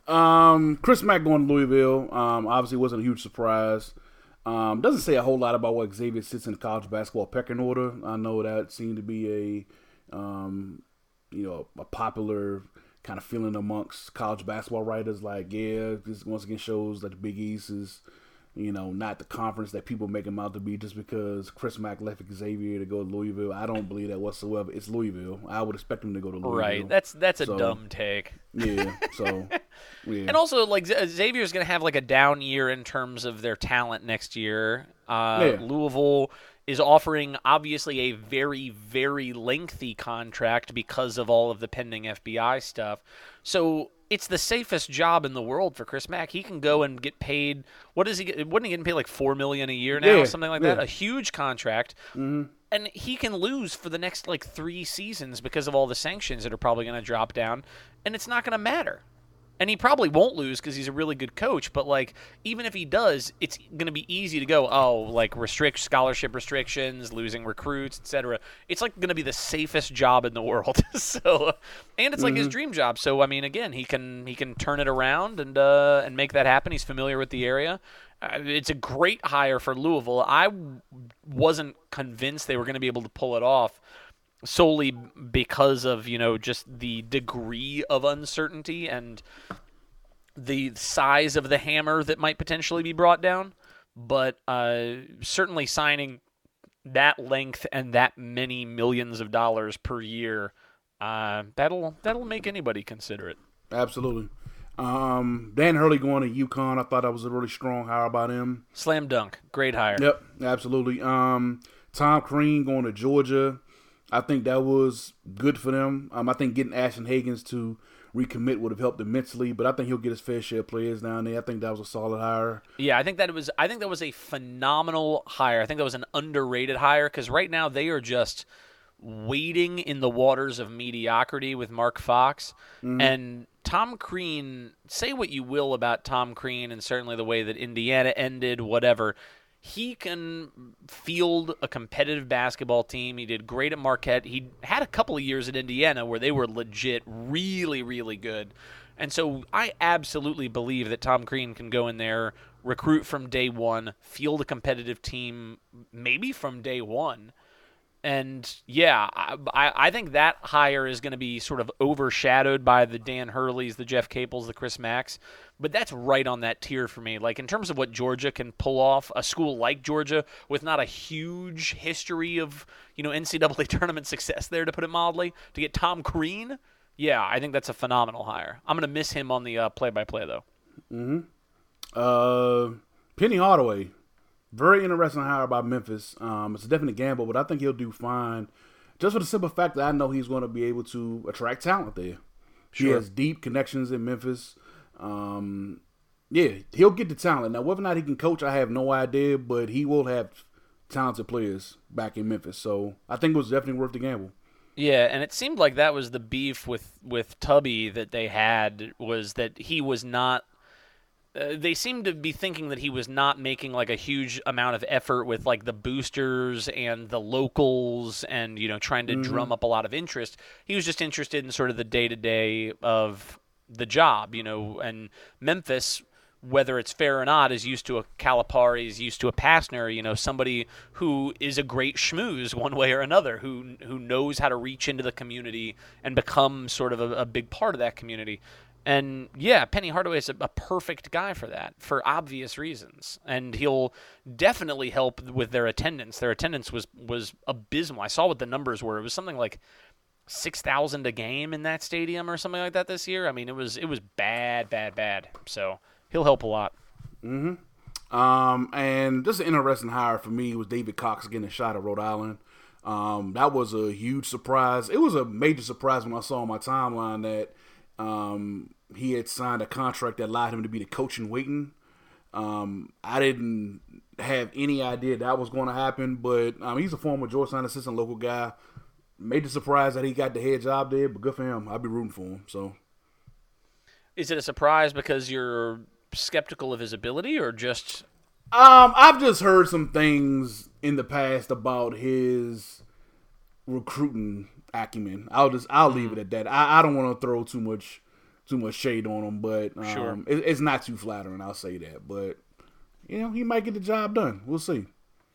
Um, Chris Mack going to Louisville. Um, obviously wasn't a huge surprise. Um, doesn't say a whole lot about what Xavier sits in the college basketball pecking order. I know that seemed to be a, um, you know, a popular kind of feeling amongst college basketball writers. Like, yeah, this once again shows that the Big East is, you know, not the conference that people make them out to be just because Chris Mack left Xavier to go to Louisville. I don't believe that whatsoever. It's Louisville. I would expect him to go to Louisville. Right. That's that's a So- dumb take. yeah. So [LAUGHS] yeah. And also, like Xavier's going to have like a down year in terms of their talent next year. Uh, Yeah. Louisville is offering obviously a very very lengthy contract because of all of the pending FBI stuff. So it's the safest job in the world for Chris Mack. He can go and get paid. What is he? Get, wasn't he getting paid like four million a year now, Yeah, something like that? A huge contract. Mm-hmm. And he can lose for the next like three seasons because of all the sanctions that are probably going to drop down, and it's not going to matter. And he probably won't lose because he's a really good coach. But like, even if he does, it's going to be easy to go. Oh, like restrict scholarship restrictions, losing recruits, etc. It's like going to be the safest job in the world. [LAUGHS] so, and it's like his dream job. So I mean, again, he can he can turn it around and uh, and make that happen. He's familiar with the area. Uh, it's a great hire for Louisville. I wasn't convinced they were going to be able to pull it off solely because of you know just the degree of uncertainty and the size of the hammer that might potentially be brought down but uh, certainly signing that length and that many millions of dollars per year uh, that'll that'll make anybody consider it Absolutely. Um, Dan Hurley going to UConn. I thought that was a really strong hire by them. slam dunk great hire Yep, absolutely. Um, Tom Crean going to Georgia. I think that was good for them. Um, I think getting Ashton Hagans to recommit would have helped immensely, but I think he'll get his fair share of players down there. I think that was a solid hire. Yeah, I think that it was. I think that was a phenomenal hire. I think that was an underrated hire because right now they are just wading in the waters of mediocrity with Mark Fox. And Tom Crean, say what you will about Tom Crean and certainly the way that Indiana ended, whatever. He can field a competitive basketball team. He did great at Marquette. He had a couple of years at Indiana where they were legit, really, really good. And so I absolutely believe that Tom Crean can go in there, recruit from day one, field a competitive team, maybe from day one. And yeah, I, I think that hire is going to be sort of overshadowed by the Dan Hurleys, the Jeff Capels, the Chris Macks, But that's right on that tier for me. Like in terms of what Georgia can pull off, a school like Georgia with not a huge history of you know NCAA [LAUGHS] tournament success there, to put it mildly, to get Tom Crean, yeah, I think that's a phenomenal hire. I'm going to miss him on the uh, play-by-play though. Uh, Penny Hardaway, very interesting hire by Memphis. Um, it's a definite gamble, but I think he'll do fine. Just for the simple fact that I know he's going to be able to attract talent there. Sure. He has deep connections in Memphis. Um, yeah, he'll get the talent. Now, whether or not he can coach, I have no idea, but he will have talented players back in Memphis. So I think it was definitely worth the gamble. Yeah, and it seemed like that was the beef with with Tubby that they had was that he was not. Uh, they seemed to be thinking that he was not making like a huge amount of effort with like the boosters and the locals and you know trying to drum up a lot of interest. He was just interested in sort of the day to day of the job, you know. And Memphis, whether it's fair or not, is used to a Calipari, is used to a Pastner, you know, somebody who is a great schmooze one way or another, who who knows how to reach into the community and become sort of a, a big part of that community. And yeah, Penny Hardaway is a, a perfect guy for that, for obvious reasons. And he'll definitely help with their attendance. Their attendance was was abysmal. I saw what the numbers were. It was something like six thousand a game in that stadium or something like that this year. I mean, it was it was bad, bad, bad. So he'll help a lot. Um, and just an interesting hire for me was David Cox getting a shot at Rhode Island. Um, that was a huge surprise. It was a major surprise when I saw on my timeline that um, he had signed a contract that allowed him to be the coach in waiting. Um, I didn't have any idea that was going to happen, but um, he's a former Georgetown assistant local guy. Made the surprise that he got the head job there, but good for him. I'll be rooting for him. So Is it a surprise because you're skeptical of his ability, or just Um, I've just heard some things in the past about his recruiting acumen. I'll just I'll leave it at that. I, I don't want to throw too much too much shade on him, but um, Sure. it, it's not too flattering. I'll say that, but you know he might get the job done. We'll see.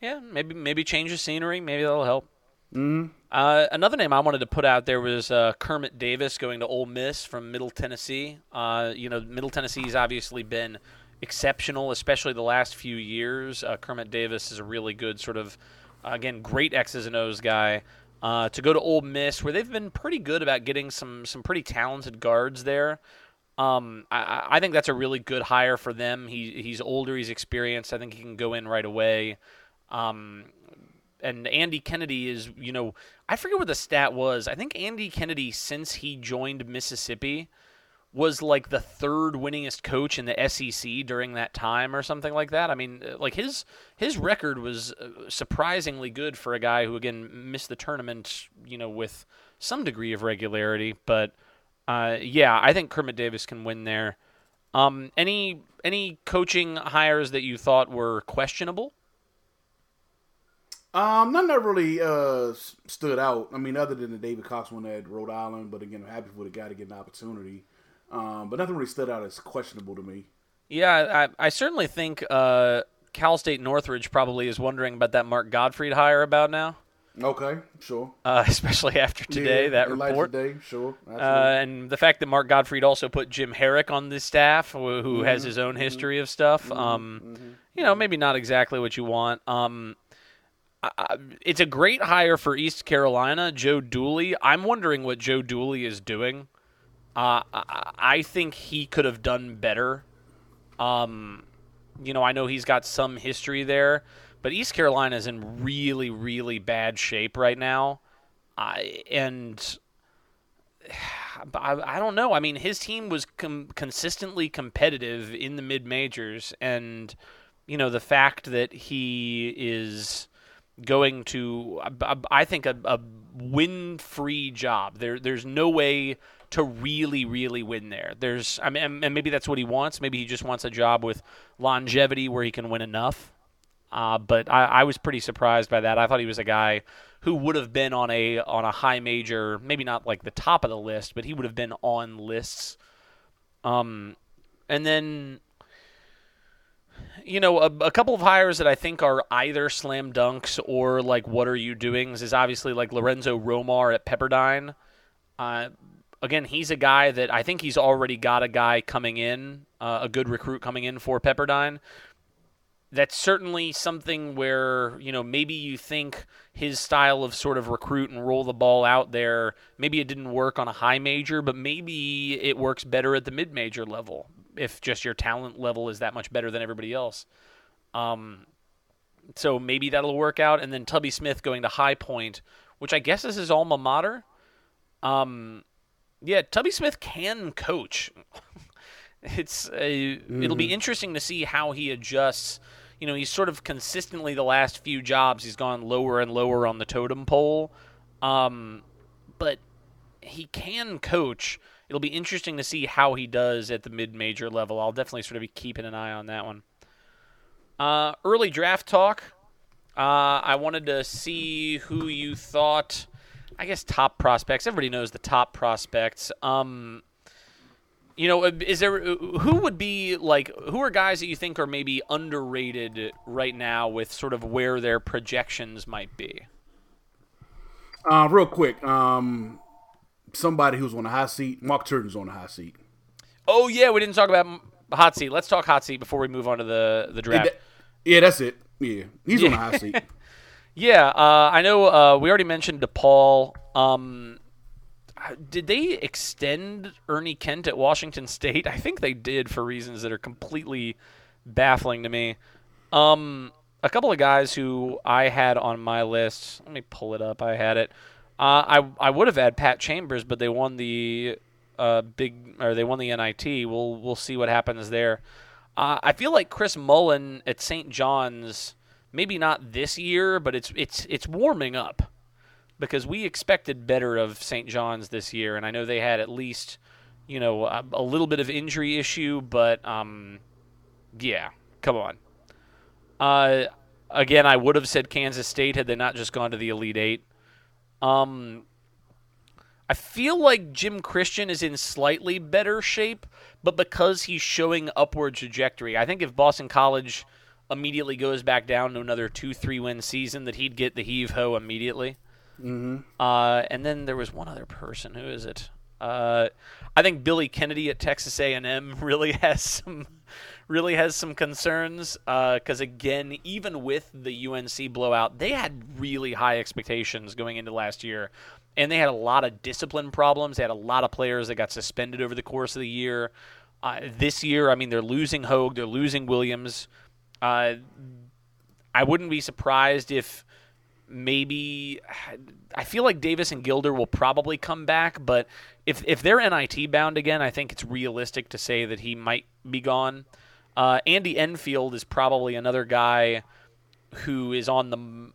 yeah, maybe maybe change the scenery, maybe that'll help. Mm-hmm. Uh, another name I wanted to put out there was uh, Kermit Davis going to Ole Miss from Middle Tennessee. Uh, you know, Middle Tennessee's obviously been exceptional, especially the last few years. Uh, Kermit Davis is a really good sort of, again, great X's and O's guy. Uh, to go to Ole Miss, where they've been pretty good about getting some some pretty talented guards there. Um, I- I, think that's a really good hire for them. He he's older, he's experienced. I think he can go in right away. Um, and Andy Kennedy is, you know, I forget what the stat was. I think Andy Kennedy, since he joined Mississippi, was like the third winningest coach in the SEC during that time or something like that. I mean, uh, like his his record was uh, surprisingly good for a guy who again missed the tournament, you know, with some degree of regularity. But uh, yeah, I think Kermit Davis can win there. Um, any any coaching hires that you thought were questionable? Um, none that really uh stood out. I mean, other than the David Cox one at Rhode Island, but again, I'm happy for the guy to get an opportunity. Um, but nothing really stood out as questionable to me. Yeah, I, I certainly think uh, Cal State Northridge probably is wondering about that Mark Gottfried hire about now, Okay, sure. uh, [LAUGHS] especially after today Yeah, that report. Day, sure. Uh, and the fact that Mark Gottfried also put Jim Harrick on the staff, who, who Mm-hmm. has his own history of stuff. Um, You know, maybe not exactly what you want. Um, I- it's a great hire for East Carolina, Joe Dooley. I'm wondering what Joe Dooley is doing. Uh, I, I think he could have done better. Um, you know, I know he's got some history there, but East Carolina is in really, really bad shape right now. I and I, I don't know. I mean, his team was com- consistently competitive in the mid majors, and you know the fact that he is going to, I think, a, a win-free job. There, there's no way to really, really win there. There's, I mean, and maybe that's what he wants. Maybe he just wants a job with longevity where he can win enough. Uh, but I, I was pretty surprised by that. I thought he was a guy who would have been on a on a high major, maybe not like the top of the list, but he would have been on lists. Um, and then you know, a, a, couple of hires that I think are either slam dunks or like what are you doing is obviously like Lorenzo Romar at Pepperdine. Uh, again, he's a guy that I think he's already got a guy coming in, uh, a good recruit coming in for Pepperdine. That's certainly something where, you know, maybe you think his style of sort of recruit and roll the ball out there, maybe it didn't work on a high major, but maybe it works better at the mid major level if just your talent level is that much better than everybody else. Um, so maybe that'll work out. And then Tubby Smith going to High Point, which I guess is his alma mater. Um, yeah, Tubby Smith can coach. [LAUGHS] it's a, mm-hmm. it'll be mm-hmm. interesting to see how he adjusts. You know, he's sort of consistently the last few jobs he's gone lower and lower on the totem pole. Um, but he can coach it'll be interesting to see how he does at the mid-major level. I'll definitely sort of be keeping an eye on that one. Uh, early draft talk. Uh, I wanted to see who you thought. I guess top prospects. Everybody knows the top prospects. Um, you know, is there who would be like who are guys that you think are maybe underrated right now with sort of where their projections might be? Uh, real quick, um, somebody who's on the hot seat. Mark Turgeon's on the hot seat. Oh yeah, we didn't talk about hot seat. Let's talk hot seat before we move on to the the draft. Yeah, that's it. Yeah, he's yeah. on the hot [LAUGHS] seat. Yeah, uh, I know. Uh, we already mentioned DePaul. Um, did they extend Ernie Kent at Washington State? [LAUGHS] I think they did for reasons that are completely baffling to me. Um, a couple of guys who I had on my list. Let me pull it up. I had it. Uh, I I would have had Pat Chambers, but they won the uh, big or they won the NIT. We'll we'll see what happens there. Uh, I feel like Chris Mullin at St. John's, maybe not this year, but it's it's it's warming up because we expected better of St. John's this year, and I know they had at least you know a, a little bit of injury issue, but um, yeah, come on. Uh, again, I would have said Kansas State had they not just gone to the Elite Eight. Um, I feel like Jim Christian is in slightly better shape, but because he's showing upward trajectory, I think if Boston College immediately goes back down to another two, three win season, that he'd get the heave ho immediately. Mm-hmm. Uh, and then there was one other person. Who is it? Uh, I think Billy Kennedy at Texas A&M [LAUGHS] really has some really has some concerns because uh, again, even with the UNC blowout, they had really high expectations going into last year, and they had a lot of discipline problems. They had a lot of players that got suspended over the course of the year. Uh, this year, I mean, they're losing Hogg, they're losing Williams. Uh, I wouldn't be surprised if maybe I feel like Davis and Gilder will probably come back, but if if they're NIT bound again, I think it's realistic to say that he might be gone. Uh, Andy Enfield is probably another guy who is on the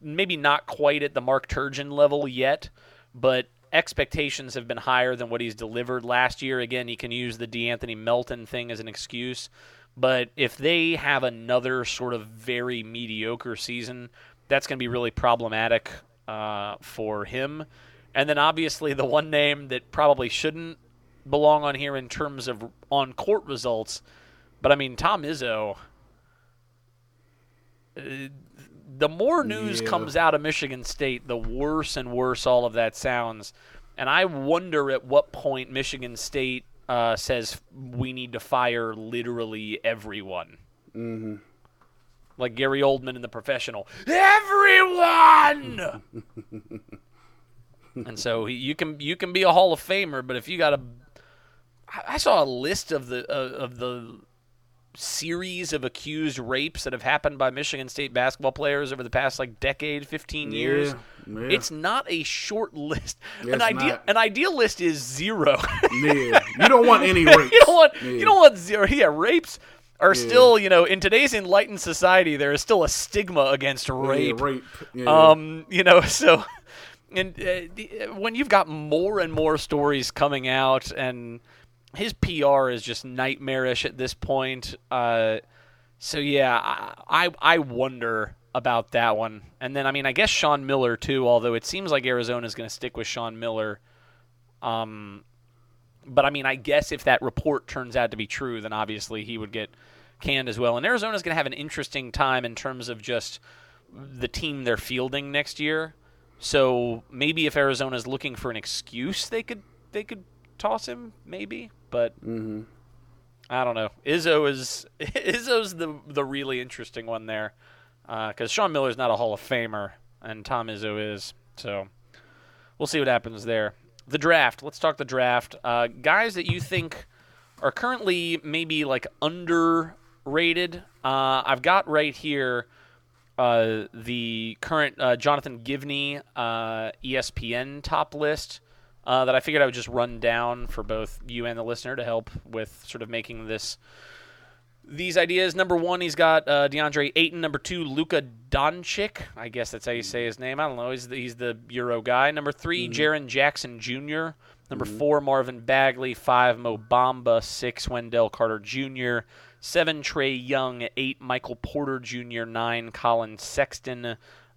maybe not quite at the Mark Turgeon level yet, but expectations have been higher than what he's delivered last year. Again, he can use the De'Anthony Melton thing as an excuse. But if they have another sort of very mediocre season, that's going to be really problematic uh, for him. And then obviously the one name that probably shouldn't belong on here in terms of on court results, but I mean Tom Izzo. Uh, the more news yeah. comes out of Michigan State, the worse and worse all of that sounds. And I wonder at what point Michigan State uh, says we need to fire literally everyone. Mm-hmm like Gary Oldman in The Professional. Everyone. [LAUGHS] and so you can you can be a Hall of Famer, but if you got a, I saw a list of the uh, of the series of accused rapes that have happened by Michigan State basketball players over the past like decade, 15 years. Yeah, yeah. It's not a short list. Yeah, an ideal an ideal list is zero. yeah. You don't want any rapes. [LAUGHS] you don't want you don't want zero. Yeah, rapes are still, you know, in today's enlightened society, there is still a stigma against rape. Yeah, rape. Yeah. Um, you know, [LAUGHS] so and uh, the, when you've got more and more stories coming out, and his PR is just nightmarish at this point. Uh, so yeah, I, I wonder about that one. And then I mean, I guess Sean Miller too. Although it seems like Arizona is going to stick with Sean Miller. Um, but I mean, I guess if that report turns out to be true, then obviously he would get canned as well. And Arizona's going to have an interesting time in terms of just the team they're fielding next year. So maybe if Arizona's looking for an excuse, they could they could toss him, maybe. But hmm I don't know. Izzo is [LAUGHS] Izzo's the the really interesting one there, because uh, Sean Miller's not a Hall of Famer, and Tom Izzo is. So we'll see what happens there. The draft. Let's talk the draft. Uh, guys that you think are currently maybe like underrated. Uh, I've got right here uh, the current uh, Jonathan Givony uh, ESPN top list uh, that I figured I would just run down for both you and the listener to help with sort of making this these ideas. Number one, he's got uh, DeAndre Ayton. Number two, Luka Doncic. I guess that's how you say his name. I don't know. He's the, he's the Euro guy. Number 3 Jaren Jackson Jr. Number four, Marvin Bagley. Five, Mo Bamba. Six, Wendell Carter Jr. Seven, Trae Young. Eight, Michael Porter Jr. Nine, Collin Sexton.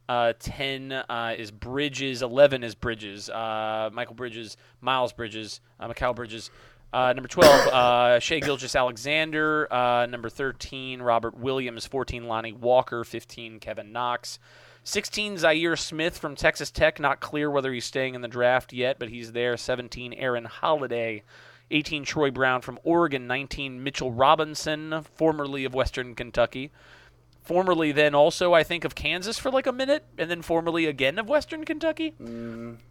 Uh, 10 uh, is Bridges. 11 is Bridges. Uh, Michael Bridges, Miles Bridges, uh, Mikal Bridges. Uh, number 12, uh, Shai Gilgeous-Alexander. Uh, number 13, Robert Williams. 14, Lonnie Walker. 15, Kevin Knox. 16, Zhaire Smith from Texas Tech. Not clear whether he's staying in the draft yet, but he's there. 17, Aaron Holiday. 18, Troy Brown from Oregon. 19, Mitchell Robinson, formerly of Western Kentucky formerly then also I think of Kansas for like a minute, and then formerly again of Western Kentucky.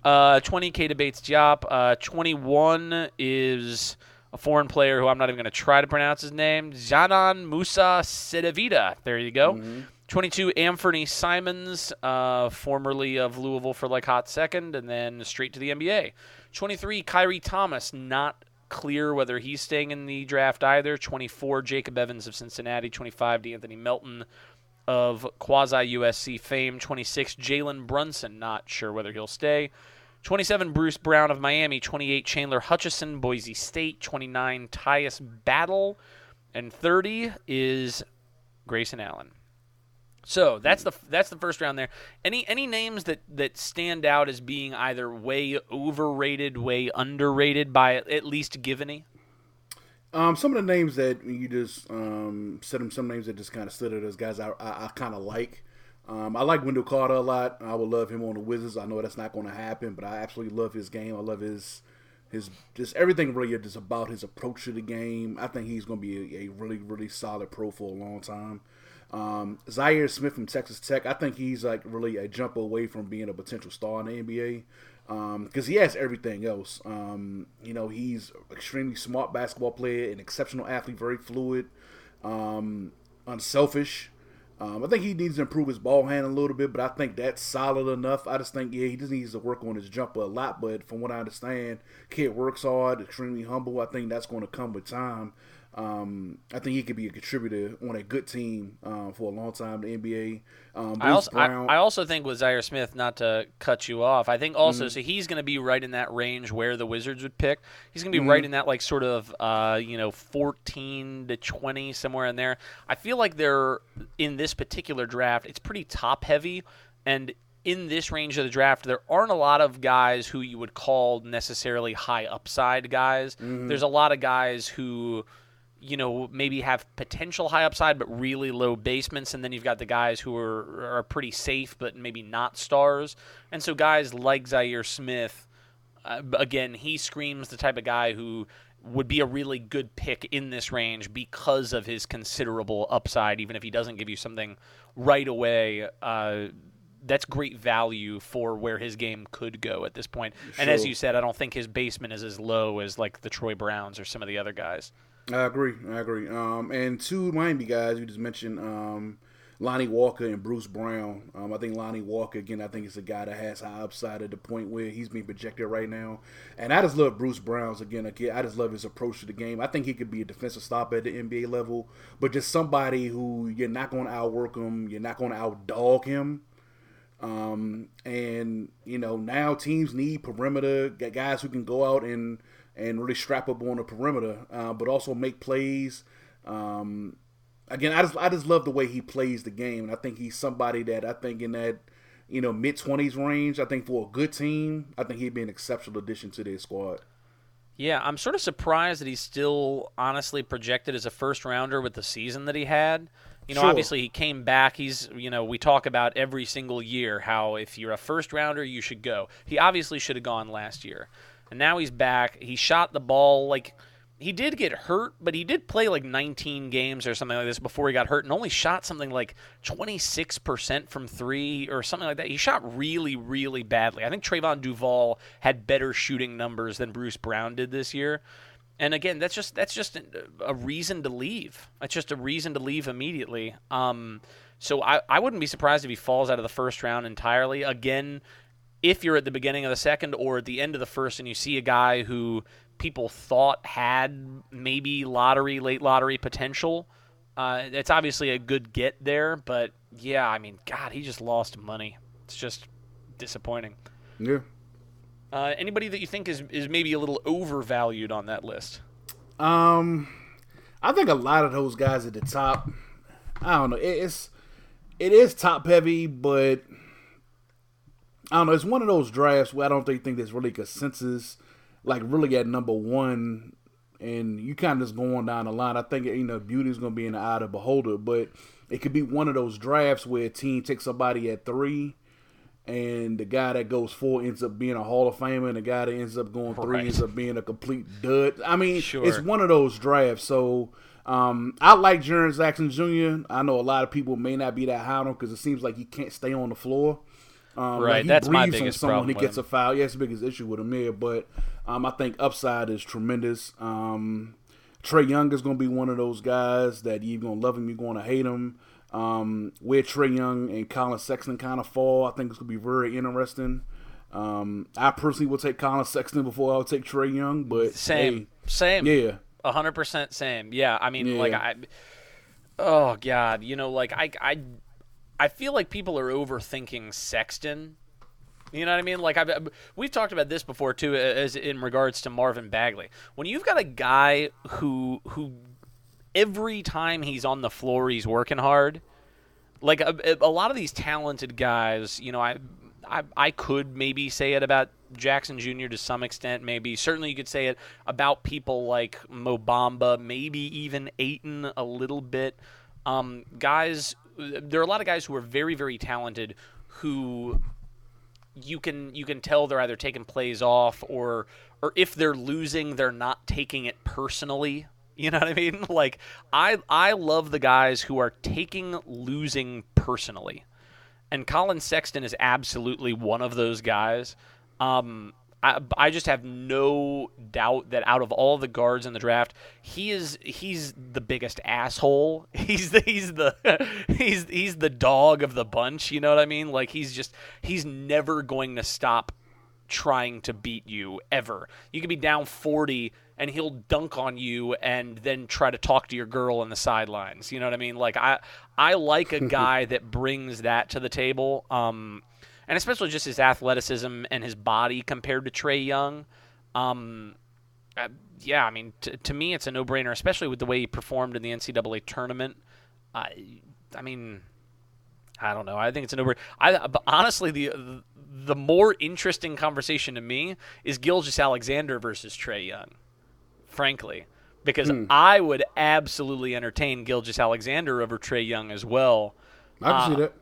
Uh, 20 Keita Bates-Diop. Uh, 21 is a foreign player who I'm not even going to try to pronounce his name. Janan Musa Cedevita. There you go. 22 Anthony Simons, uh, formerly of Louisville for like hot second, and then straight to the NBA. 23 Khyri Thomas, not clear whether he's staying in the draft either. 24 Jacob Evans of Cincinnati. 25 De'Anthony Melton of quasi USC fame. 26 Jalen Brunson, not sure whether he'll stay. 27 Bruce Brown of Miami. 28 Chandler Hutchison, Boise State. 29 Tyus Battle, and 30 is Grayson Allen. So that's the that's the first round there. Any any names that that stand out as being either way overrated, way underrated by at least Givony? Um, some of the names that you just um, said them, some names that just kind of stood out as guys I, I, I kind of like. Um, I like Wendell Carter a lot. I would love him on the Wizards. I know that's not going to happen, but I absolutely love his game. I love his his just everything really just about his approach to the game. I think he's going to be a, a really really solid pro for a long time. Um, Zhaire Smith from Texas Tech, I think he's like really a jump away from being a potential star in the NBA because um, he has everything else. Um, you know, he's extremely smart basketball player, an exceptional athlete, very fluid, um, unselfish. Um, I think he needs to improve his ball handling a little bit, but I think that's solid enough. I just think, yeah, he just needs to work on his jumper a lot. But from what I understand, kid works hard, extremely humble. I think that's going to come with time. Um, I think he could be a contributor on a good team uh, for a long time. in The NBA. Um, I also, I, I, also think with Zhaire Smith, not to cut you off, I think also mm-hmm. so he's going to be right in that range where the Wizards would pick. He's going to be mm-hmm. right in that like sort of uh, you know fourteen to twenty somewhere in there. I feel like they're in this particular draft. It's pretty top heavy, and in this range of the draft, there aren't a lot of guys who you would call necessarily high upside guys. Mm-hmm. There's a lot of guys who you know, maybe have potential high upside but really low basements, and then you've got the guys who are are pretty safe but maybe not stars. And so guys like Zhaire Smith, uh, again, he screams the type of guy who would be a really good pick in this range because of his considerable upside, even if he doesn't give you something right away. Uh, that's great value for where his game could go at this point. Sure. And as you said, I don't think his basement is as low as like the Troy Browns or some of the other guys. I agree. I agree. Um, and two Miami guys you just mentioned. Um, Lonnie Walker and Bruce Brown. Um, I think Lonnie Walker again. I think is a guy that has high upside at the point where he's being projected right now. And I just love Bruce Brown's again. Again, I just love his approach to the game. I think he could be a defensive stopper at the NBA level, but just somebody who you're not going to outwork him. You're not going to outdog him. Um, and you know now teams need perimeter guys who can go out and and really strap up on the perimeter, uh, but also make plays. Um, again, I just I just love the way he plays the game, and I think he's somebody that I think in that you know mid twenties range. I think for a good team, I think he'd be an exceptional addition to their squad. Yeah, I'm sort of surprised that he's still honestly projected as a first rounder with the season that he had. You know, Sure. obviously he came back. He's, you know, we talk about every single year how if you're a first rounder, you should go. He obviously should have gone last year. And now he's back. He shot the ball like he did get hurt, but he did play like 19 games or something like this before he got hurt and only shot something like 26% from 3 or something like that. He shot really really badly. I think Trevon Duval had better shooting numbers than Bruce Brown did this year. And again, that's just that's just a reason to leave. That's just a reason to leave immediately. Um, so I, I wouldn't be surprised if he falls out of the first round entirely. Again, if you're at the beginning of the second or at the end of the first and you see a guy who people thought had maybe lottery, late lottery potential, uh, it's obviously a good get there. But yeah, I mean, God, he just lost money. It's just disappointing. Yeah. Uh, anybody that you think is, is maybe a little overvalued on that list? Um, I think a lot of those guys at the top. I don't know. It's it is top heavy, but I don't know. It's one of those drafts where I don't think, think there's really consensus, like really at number one, and you kind of just going down the line. I think you know beauty is going to be in the eye of the beholder, but it could be one of those drafts where a team takes somebody at three. And the guy that goes four ends up being a Hall of Famer, and the guy that ends up going three Right. ends up being a complete dud. I mean, Sure. it's one of those drafts. So um, I like Jaren Jackson Jr. I know a lot of people may not be that high on him because it seems like he can't stay on the floor. Um, Right, he that's my biggest someone, problem He gets him. a foul. Yeah, that's the biggest issue with him here. But um, I think upside is tremendous. Um, Trae Young is going to be one of those guys that you're going to love him, you're going to hate him. Um, where Trae Young and Collin Sexton kind of fall, I think it's going to be very interesting. Um, I personally will take Collin Sexton before I'll take Trae Young, but Same, same. yeah, A hundred percent same. Yeah, I mean, Yeah. like I. Oh God, you know, like I, I, I feel like people are overthinking Sexton. You know what I mean? Like I've we've talked about this before too, as in regards to Marvin Bagley. When you've got a guy who who every time he's on the floor he's working hard, like a, a lot of these talented guys, you know, I, I I could maybe say it about Jackson Jr. to some extent. Maybe certainly you could say it about people like Mo Bamba, maybe even Ayton a little bit. Um, guys, there are a lot of guys who are very very talented who you can you can tell they're either taking plays off or or if they're losing they're not taking it personally. You know what i mean? [LAUGHS] Like i i love the guys who are taking losing personally. And collin sexton is absolutely one of those guys. Um I, I just have no doubt that out of all the guards in the draft, he is he's the biggest asshole. [LAUGHS] He's the he's the [LAUGHS] he's he's the dog of the bunch. You know what I mean? Like he's just he's never going to stop trying to beat you ever. You could be down 40 and he'll dunk on you and then try to talk to your girl on the sidelines. You know what I mean? Like I I like a [LAUGHS] guy that brings that to the table. Um and especially just his athleticism and his body compared to Trae Young. Um uh, yeah, I mean, t- to me, it's a no-brainer, especially with the way he performed in the NCAA tournament. I, I mean, I don't know. I think it's a no-brainer. I but honestly, the the more interesting conversation to me is Gilgeous-Alexander versus Trae Young. Frankly, because I would absolutely entertain Gilgeous-Alexander over Trae Young as well. I can see Uh, that.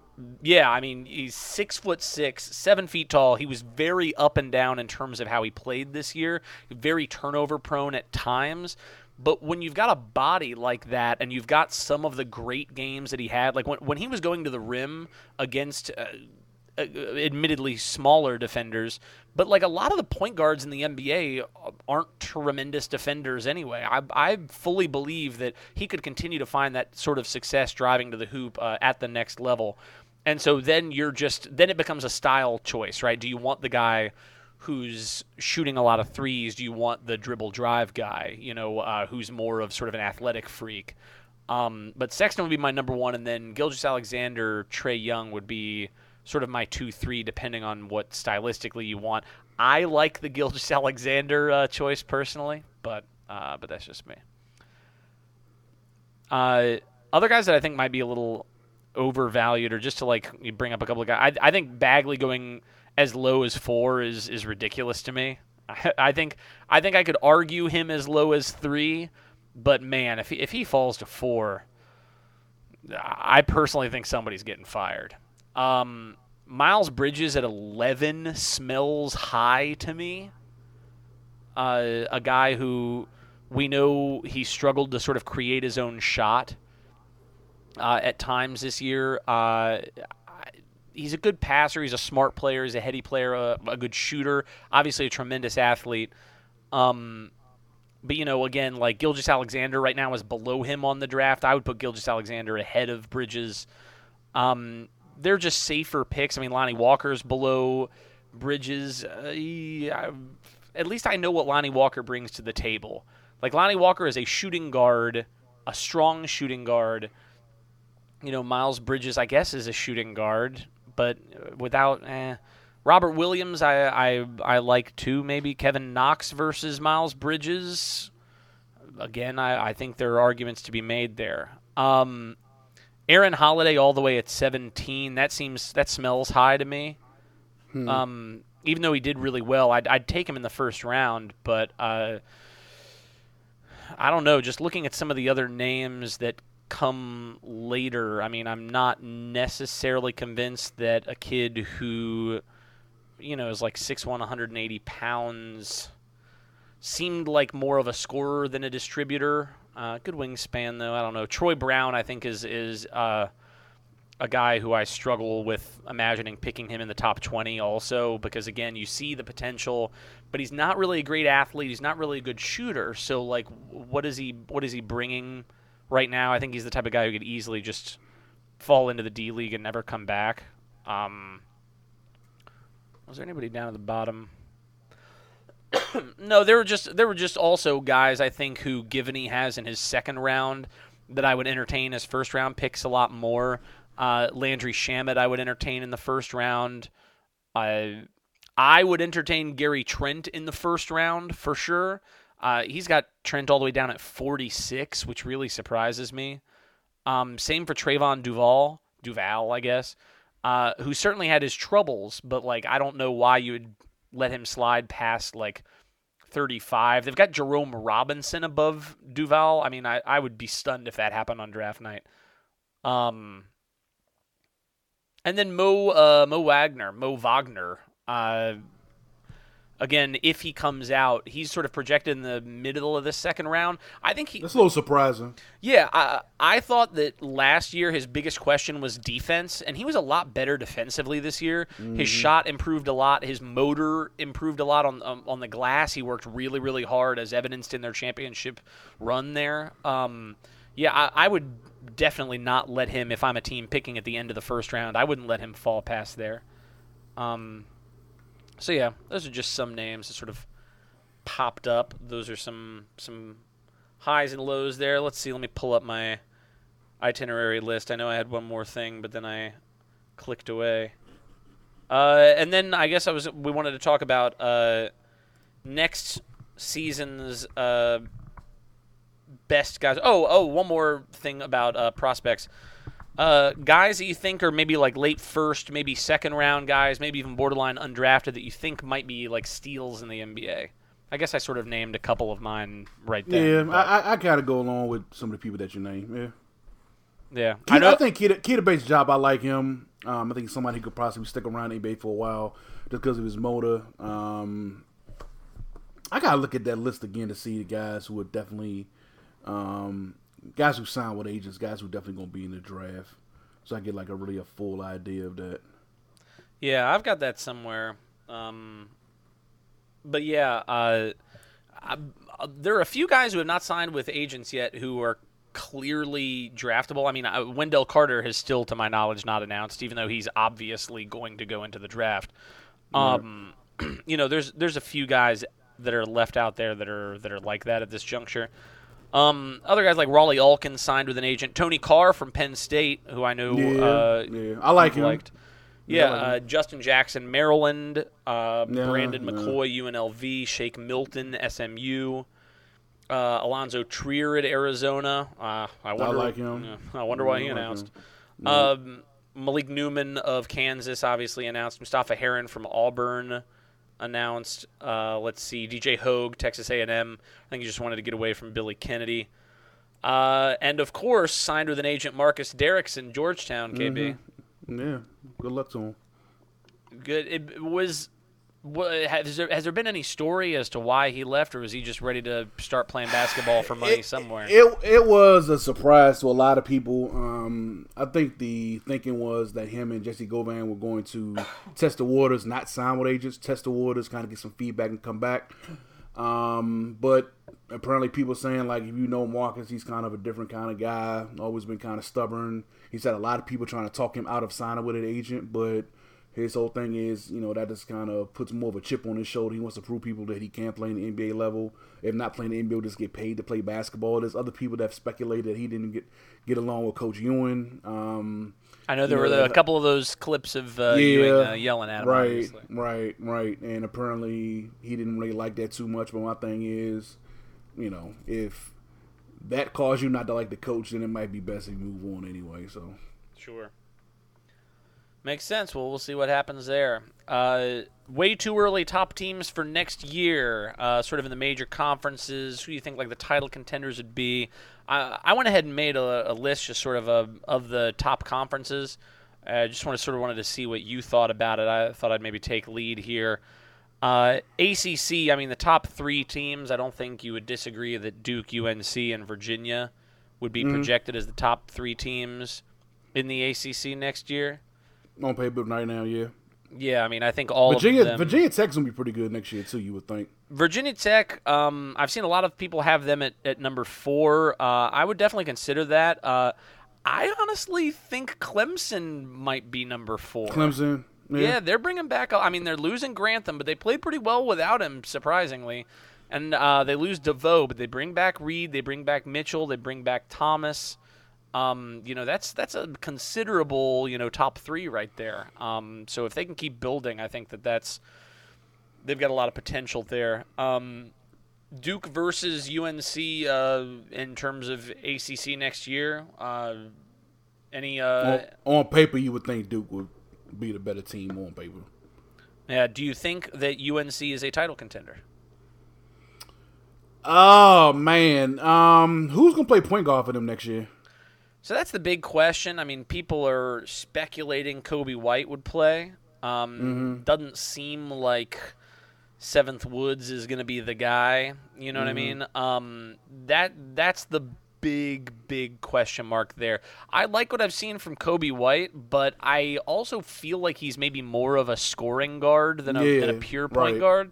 Yeah, I mean, he's six foot six, seven feet tall. He was very up and down in terms of how he played this year, very turnover prone at times. But when you've got a body like that and you've got some of the great games that he had, like when, when he was going to the rim against uh, uh, admittedly smaller defenders, but like a lot of the point guards in the NBA aren't tremendous defenders anyway. I, I fully believe that he could continue to find that sort of success driving to the hoop uh, at the next level. And so then you're just then it becomes a style choice, right? Do you want the guy who's shooting a lot of threes? Do you want the dribble drive guy, you know, uh, who's more of sort of an athletic freak? Um, but Sexton would be my number one, and then Gilgis Alexander, Trae Young would be sort of my two, three, depending on what stylistically you want. I like the Gilgeous-Alexander uh, choice personally, but uh, but that's just me. Uh, other guys that I think might be a little overvalued, or just to like bring up a couple of guys, I, I think Bagley going as low as four is is ridiculous to me. I, [LAUGHS] I think I think I could argue him as low as three but man, if he, if he falls to four, I personally think somebody's getting fired. Um, Miles Bridges at 11 smells high to me. Uh, a guy who we know he struggled to sort of create his own shot uh, at times this year. Uh, he's a good passer. He's a smart player. He's a heady player, a, a good shooter. Obviously, a tremendous athlete. Um, but you know, again, like Gilgeous-Alexander right now is below him on the draft. I would put Gilgeous-Alexander ahead of Bridges. Um, they're just safer picks. I mean, Lonnie Walker's below Bridges. Uh, he, I, at least I know what Lonnie Walker brings to the table. Like Lonnie Walker is a shooting guard, a strong shooting guard. You know, Miles Bridges, I guess, is a shooting guard, but without. Eh, Robert Williams, I, I I like too. Maybe Kevin Knox versus Miles Bridges. Again, I, I think there are arguments to be made there. Um, Aaron Holiday all the way at 17. That seems that smells high to me. Hmm. Um, even though he did really well, I'd, I'd take him in the first round. But uh, I don't know. Just looking at some of the other names that come later, I mean, I'm not necessarily convinced that a kid who you know, is like 6'1", 180 pounds. Seemed like more of a scorer than a distributor. Uh, good wingspan, though. I don't know. Troy Brown, I think, is is uh, a guy who I struggle with imagining picking him in the top 20 also because, again, you see the potential, but he's not really a great athlete. He's not really a good shooter. So, like, what is he, what is he bringing right now? I think he's the type of guy who could easily just fall into the D League and never come back. Um, was there anybody down at the bottom? [COUGHS] no, there were just there were just also guys I think who Givony has in his second round that I would entertain as first round picks a lot more. Uh, Landry Shamet I would entertain in the first round. I I would entertain Gary Trent in the first round for sure. Uh, he's got Trent all the way down at 46, which really surprises me. Um, same for Trevon Duval, Duval, I guess uh, who certainly had his troubles, but like I don't know why you would let him slide past like 35. They've got Jerome Robinson above Duval. I mean, I, I would be stunned if that happened on draft night. Um, and then Mo uh, Mo Wagner, Mo Wagner, uh, again, if he comes out, he's sort of projected in the middle of the second round. I think he. That's a little surprising. Yeah, I, I thought that last year his biggest question was defense, and he was a lot better defensively this year. Mm-hmm. His shot improved a lot. His motor improved a lot on um, on the glass. He worked really, really hard, as evidenced in their championship run there. Um, yeah, I, I would definitely not let him if I'm a team picking at the end of the first round. I wouldn't let him fall past there. Um, so yeah, those are just some names that sort of popped up. Those are some some highs and lows there. Let's see. Let me pull up my itinerary list. I know I had one more thing, but then I clicked away. Uh, and then I guess I was we wanted to talk about uh, next season's uh, best guys. Oh, oh, one more thing about uh, prospects uh, guys that you think are maybe like late first, maybe second round guys, maybe even borderline undrafted that you think might be like steals in the NBA? I guess I sort of named a couple of mine right there. Yeah, I, I gotta go along with some of the people that you name. Yeah. Yeah, I, know. I think Keita, Keita Bates-Diop. I like him. Um, I think he's somebody who could possibly stick around NBA for a while just because of his motor. Um, I gotta look at that list again to see the guys who would definitely um, guys who sign with agents, guys who definitely gonna be in the draft. So I get like a really a full idea of that. Yeah, I've got that somewhere. Um, but yeah, uh, I, there are a few guys who have not signed with agents yet who are clearly draftable. I mean, uh, Wendell Carter has still, to my knowledge, not announced, even though he's obviously going to go into the draft. Um, [CLEARS THROAT] you know, there's there's a few guys that are left out there that are that are like that at this juncture. Um, other guys like Rawle Alkin signed with an agent. Tony Carr from Penn State, who I know Yeah, uh, yeah. I like him. Liked. Yeah, I uh, Justin Jackson, Maryland. Uh, Brandon. McCoy, UNLV. Shake Milton, SMU. Uh, Alonzo Trier at Arizona. Uh, I wonder. like him. I wonder why I he like announced. Um, Malik Newman of Kansas obviously announced. Mustapha Heron from Auburn announced. Uh, let's see, DJ Hogg, Texas A&M. I think he just wanted to get away from Billy Kennedy. Uh, and of course, signed with an agent, Marcus Derrickson, Georgetown, KB. Yeah. Good luck to him. Good. It was. Has, there, has there been any story as to why he left, or was he just ready to start playing basketball for money somewhere? It it was a surprise to a lot of people. Um, I think the thinking was that him and Jesse Govan were going to [COUGHS] test the waters, not sign with agents, test the waters, kind of get some feedback and come back. Um, but apparently, people saying like if you know Marcus, he's kind of a different kind of guy. Always been kind of stubborn. He's had a lot of people trying to talk him out of signing with an agent, but his whole thing is, you know, that just kind of puts more of a chip on his shoulder. He wants to prove people that he can play in the NBA level. If not playing the NBA, he'll just get paid to play basketball. There's other people that have speculated that he didn't get get along with Coach Ewing. Um, I know there you were know, the, a couple of those clips of uh, yeah, Ewing uh, yelling at him. right, obviously. right, right. And apparently he didn't really like that too much. But my thing is, you know, if that caused you not to like the coach, then it might be best if you move on anyway. So Sure. Makes sense. Well, we'll see what happens there. Uh, way too early top teams for next year, uh, sort of in the major conferences. Who do you think like the title contenders would be? I, I went ahead and made a, a list, just sort of a, of the top conferences. I just want to sort of wanted to see what you thought about it. I thought I'd maybe take lead here. Uh, ACC, I mean, the top three teams, I don't think you would disagree that Duke, UNC, and Virginia would be projected as the top three teams in the ACC next year. On paper right now, yeah. Yeah, I mean, I think all Virginia, of them. Virginia Tech's gonna be pretty good next year too. You would think. Virginia Tech, um, I've seen a lot of people have them at, at number four. Uh, I would definitely consider that. Uh, I honestly think Clemson might be number four. Clemson, yeah. Yeah, they're bringing back. I mean, they're losing Grantham, but they played pretty well without him, surprisingly. And uh, they lose DeVoe, but they bring back Reed, they bring back Mitchell, they bring back Thomas. Um, you know, that's that's a considerable, you know, top three right there. Um, so if they can keep building, I think that that's they've got a lot of potential there. Um, Duke versus UNC uh, in terms of ACC next year. Uh, any? Uh, on, on paper, you would think Duke would be the better team on paper. Yeah. Do you think that UNC is a title contender? Oh man, um, who's gonna play point guard for them next year? So that's the big question. I mean, people are speculating Coby White would play. Um, Doesn't seem like Seventh Woods is going to be the guy. You know what I mean? Um, that that's the big big question mark there. I like what I've seen from Coby White, but I also feel like he's maybe more of a scoring guard than a, than a pure point right. guard.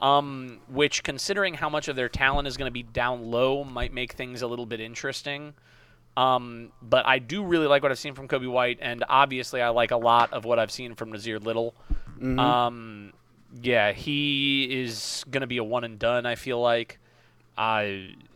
Um, which, considering how much of their talent is going to be down low, might make things a little bit interesting. Um, but I do really like what I've seen from Coby White, and obviously I like a lot of what I've seen from Nassir Little. Um, yeah, he is going to be a one and done. I feel like, uh,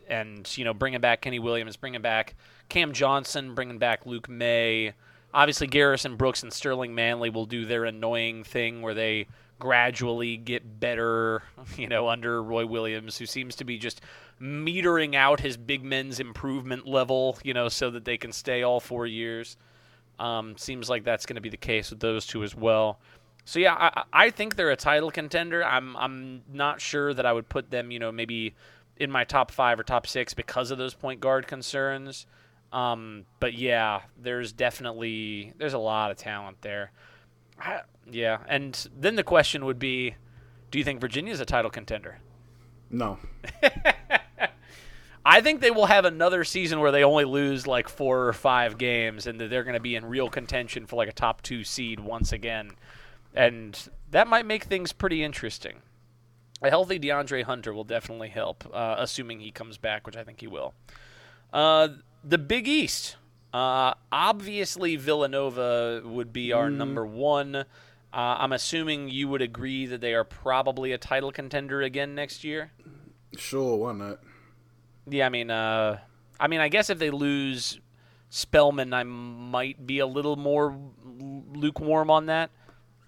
and you know, bringing back Kenny Williams, bringing back Cam Johnson, bringing back Luke Maye. Obviously, Garrison Brooks and Sterling Manley will do their annoying thing where they gradually get better, [LAUGHS] you know, under Roy Williams, who seems to be just metering out his big men's improvement level, you know, so that they can stay all four years. Um, seems like that's going to be the case with those two as well. So yeah, I, I think they're a title contender. I'm I'm not sure that I would put them, you know, maybe in my top five or top six because of those point guard concerns. Um, but yeah, there's definitely there's a lot of talent there. I, yeah, and then the question would be, do you think Virginia's a title contender? No, [LAUGHS] I think they will have another season where they only lose like four or five games, and that they're going to be in real contention for like a top two seed once again. and that might make things pretty interesting. A healthy DeAndre Hunter will definitely help, uh, assuming he comes back, which I think he will. Uh, the Big East. Uh, obviously, Villanova would be our number one. Uh, I'm assuming you would agree that they are probably a title contender again next year. Sure, why not? Yeah, I mean, uh, I mean, I guess if they lose Spellman, I might be a little more lukewarm on that.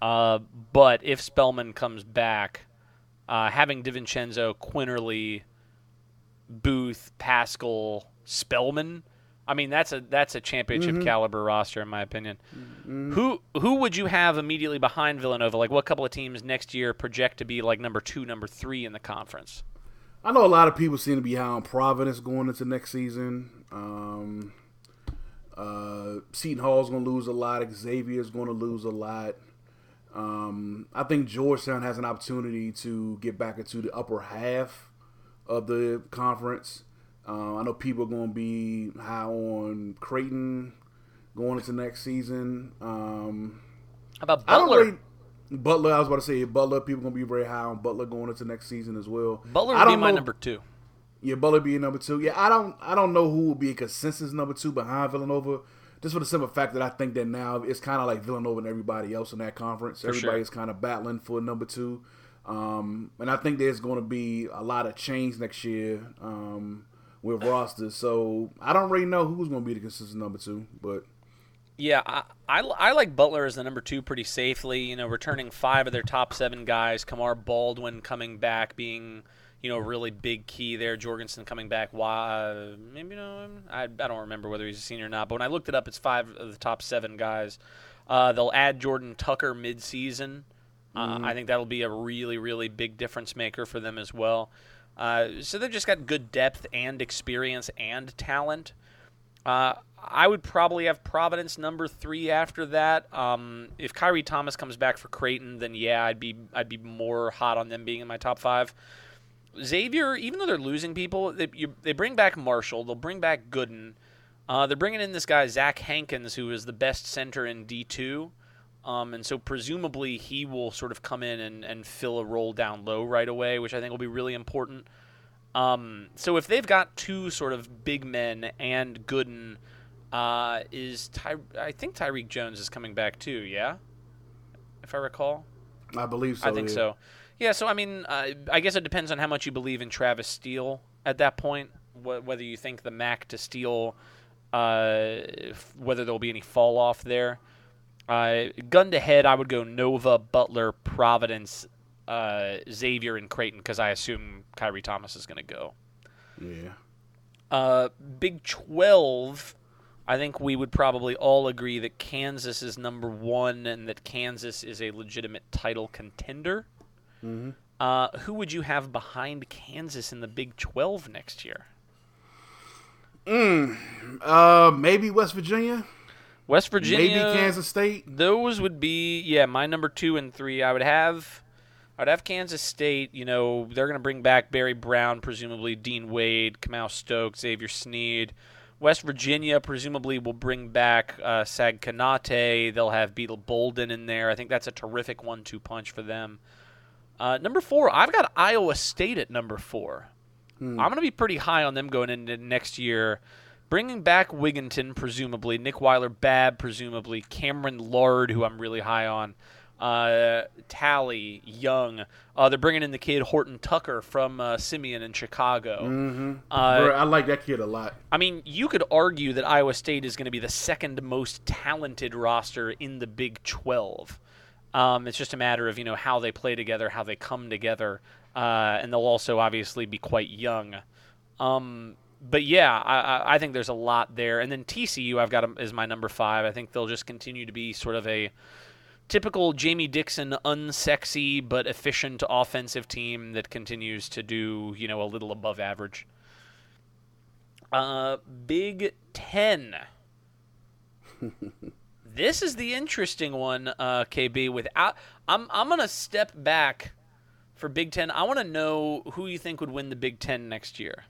Uh, but if Spellman comes back, uh, having DiVincenzo, Quinerly, Booth, Paschall, Spellman, I mean that's a that's a championship caliber roster in my opinion. Who who would you have immediately behind Villanova? Like what couple of teams next year project to be like number two, number three in the conference? I know a lot of people seem to be high on Providence going into next season. Um, uh, Seton Hall's going to lose a lot. Xavier's going to lose a lot. Um, I think Georgetown has an opportunity to get back into the upper half of the conference. Uh, I know people are going to be high on Creighton going into next season. Um, How about I don't Butler? really. Butler, I was about to say Butler. People gonna be very high on Butler going into next season as well. Butler I would be don't my know- number two. Yeah, Butler being number two. Yeah, I don't I don't know who will be a consensus number two behind Villanova. Just for the simple fact that I think that now it's kind of like Villanova and everybody else in that conference. sure. Everybody's kind of battling for number two, um, and I think there's going to be a lot of change next year um, with rosters. So I don't really know who's going to be the consistent number two, but Yeah, I, I, I like Butler as the number two pretty safely. You know, returning five of their top seven guys. Kamar Baldwin coming back, being you know a really big key there. Jorgensen coming back. Why? Maybe no. I, I don't remember whether he's a senior or not. But when I looked it up, it's five of the top seven guys. Uh, they'll add Jordan Tucker midseason. Uh, I think that'll be a really, really big difference maker for them as well. Uh, so they've just got good depth and experience and talent. Uh, I would probably have Providence number three after that. Um, if Khyri Thomas comes back for Creighton, then yeah, I'd be I'd be more hot on them being in my top five. Xavier, even though they're losing people, they, you, they bring back Marshall. They'll bring back Goodin. Uh, they're bringing in this guy Zach Hankins, who is the best center in D two, um, and so presumably he will sort of come in and, and fill a role down low right away, which I think will be really important. Um, so if they've got two sort of big men and Goodin, uh, is Ty- I think Tyrique Jones is coming back too? Yeah, if I recall. I believe so. I think yeah. so. Yeah, so I mean, uh, I guess it depends on how much you believe in Travis Steele at that point. Wh- whether you think the Mack to Steele, uh, f- whether there'll be any fall off there. Uh, gun to head, I would go Nova, Butler, Providence, uh, Xavier, and Creighton because I assume Khyri Thomas is going to go. Yeah. Uh, Big 12, I think we would probably all agree that Kansas is number one and that Kansas is a legitimate title contender. Uh, who would you have behind Kansas in the Big 12 next year? Uh, maybe West Virginia. West Virginia. Maybe Kansas State. Those would be yeah, my number two and three. I would have, I'd have Kansas State. You know, they're going to bring back Barry Brown, presumably Dean Wade, Kamau Stokes, Xavier Sneed. West Virginia presumably will bring back uh, Sag Konate. They'll have Beetle Bolden in there. I think that's a terrific one-two punch for them. Uh, number four, I've got Iowa State at number four. I'm going to be pretty high on them going into next year. Bringing back Wigginton, presumably. Nick Weiler Babb, presumably. Cameron Lard, who I'm really high on. Uh, Tally, Young. Uh, they're bringing in the kid Horton Tucker from uh, Simeon in Chicago. Mm-hmm. Uh, Bro, I like that kid a lot. I mean, you could argue that Iowa State is going to be the second most talented roster in the Big 12. Um, it's just a matter of you know how they play together, how they come together, uh, and they'll also obviously be quite young. Um, but yeah, I, I- I think there's a lot there. And then TCU, I've got 'em as my number five. I think they'll just continue to be sort of a typical Jamie Dixon, unsexy but efficient offensive team that continues to do you know a little above average. Uh, Big Ten. [LAUGHS] this is the interesting one, uh, KB. Without, I'm I'm gonna step back for Big Ten. I want to know who you think would win the Big Ten next year.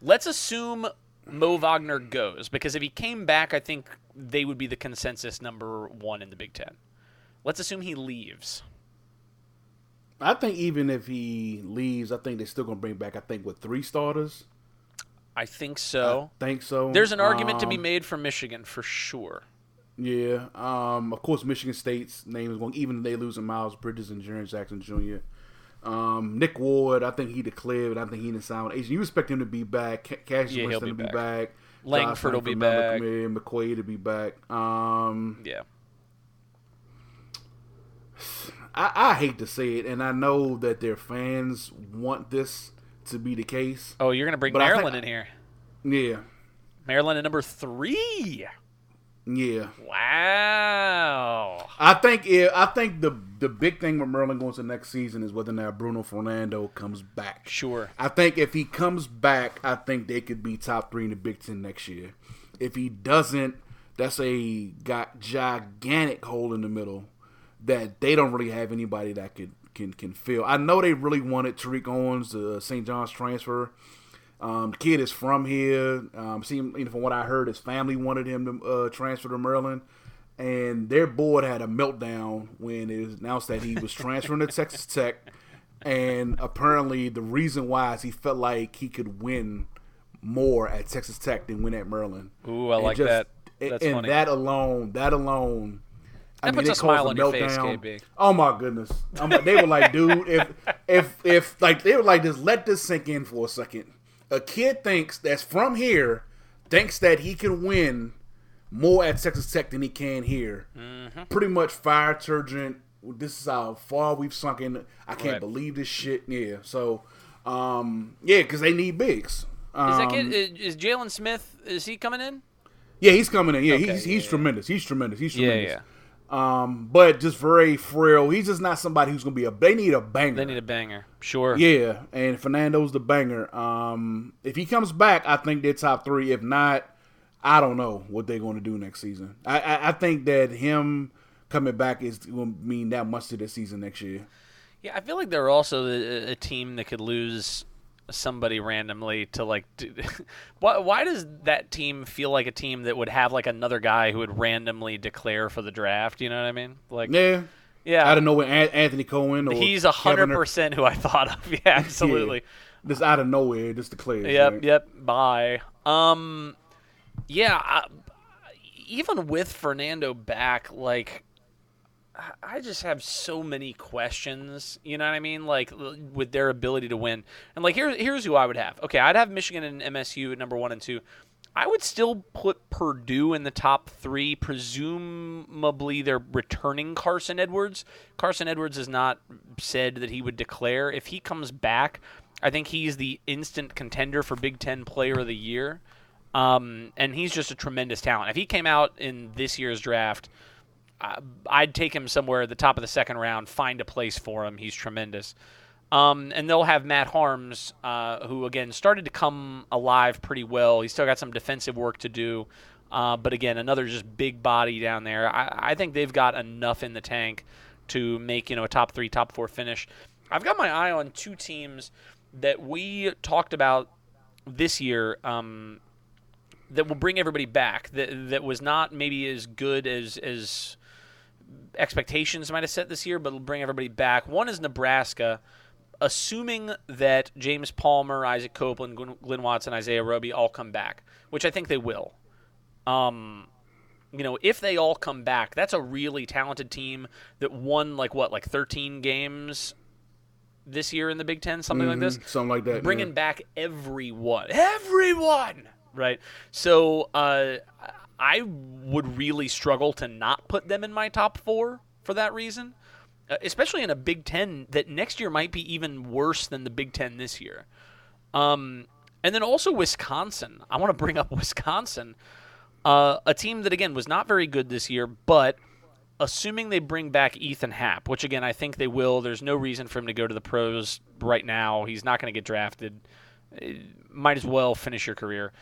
Let's assume Mo Wagner goes because if he came back, I think they would be the consensus number one in the Big Ten. Let's assume he leaves. I think even if he leaves, I think they're still gonna bring back. I think with three starters. I think so. I think so. There's an argument to be Um, made for Michigan for sure. Yeah. Um. Of course, Michigan State's name is going. Even if they lose Miles Bridges and Jaren Jackson Jr. Um. Nick Ward. I think he declared. I think he didn't sign with Asian. You expect him to be back. Ca- Cassius Yeah, Winston to be back. back. Langford will be back. McCoy, McCoy to be back. Um. Yeah. I, I hate to say it, and I know that their fans want this to be the case. Oh, you're gonna bring But I think- Maryland in here. Yeah. Maryland at number three. Yeah. Wow. I think it, I think the the big thing with Merlin going to next season is whether or not Bruno Fernando comes back. Sure. I think if he comes back, I think they could be top three in the Big Ten next year. If he doesn't, that's a got gigantic hole in the middle that they don't really have anybody that could can can fill. I know they really wanted Tariq Owens, the St. John's transfer. Um, the kid is from here. Um, seem, you know, from what I heard, his family wanted him to uh, transfer to Maryland, and their board had a meltdown when it was announced that he was transferring to Texas Tech. And apparently, the reason why is he felt like he could win more at Texas Tech than win at Maryland. Ooh, I And like that. and- That's and funny. that alone, that alone. I That puts a smile caused on your face. KB. Oh my goodness! I'm, they were like, dude, if if if like they were like, just let this sink in for a second. A kid thinks that's from here, thinks that he can win more at Texas Tech than he can here. Mm-hmm. Pretty much fire Turgeon. This is how far we've sunk in. I can't Right. believe this shit. Yeah. So, um, yeah, because they need bigs. Um, Is that kid? Is, is Jalen Smith? Is he coming in? yeah, he's coming in. Yeah, Okay, he's yeah, he's yeah. tremendous. He's tremendous. He's Yeah, tremendous. yeah. Um, but just very frail. He's just not somebody who's gonna be a. They need a banger. They need a banger. Sure. Yeah, and Fernando's the banger. Um, if he comes back, I think they're top three. If not, I don't know what they're going to do next season. I, I, I think that him coming back is going to mean that much to the season next year. Yeah, I feel like they're also a, a team that could lose somebody randomly to like. Do, [LAUGHS] why, why does that team feel like a team that would have like another guy who would randomly declare for the draft? You know what I mean? Like, Yeah, yeah, out of nowhere, An- Anthony Cowan. Or he's a hundred Kevin- percent who I thought of. [LAUGHS] Yeah, absolutely. Just out of nowhere, just declares. Yep, right? yep. Bye. Um, yeah. I, even with Fernando back, like, I- just have so many questions. You know what I mean? Like with their ability to win, and like here, here's who I would have. Okay, I'd have Michigan and MSU at number one and two. I would still put Purdue in the top three. Presumably, they're returning Carson Edwards. Carson Edwards has not said that he would declare. If he comes back, I think he's the instant contender for Big Ten Player of the Year. Um, and he's just a tremendous talent. If he came out in this year's draft, I'd take him somewhere at the top of the second round, find a place for him. He's tremendous. Um, and they'll have Matt Haarms, uh, who again started to come alive pretty well. He's still got some defensive work to do, uh, but again, another just big body down there. I, I think they've got enough in the tank to make you know a top three, top four finish. I've got my eye on two teams that we talked about this year. Um, that will bring everybody back. That that was not maybe as good as as expectations might have set this year, but bring everybody back. One is Nebraska, assuming that James Palmer, Isaac Copeland, Glynn, Watson, Isaiah Roby all come back, which I think they will. Um, you know, if they all come back, that's a really talented team that won like what, like 13 games this year in the Big Ten, something like this something like that. bringing yeah. back everyone, everyone, right? So uh, I would really struggle to not put them in my top four for that reason, uh, especially in a Big Ten that next year might be even worse than the Big Ten this year. Um, and then also Wisconsin. I want to bring up [LAUGHS] Wisconsin, uh, a team that again was not very good this year, but assuming they bring back Ethan Happ, which again I think they will. There's no reason for him to go to the pros right now. He's not going to get drafted. Eh, Might as well finish your career.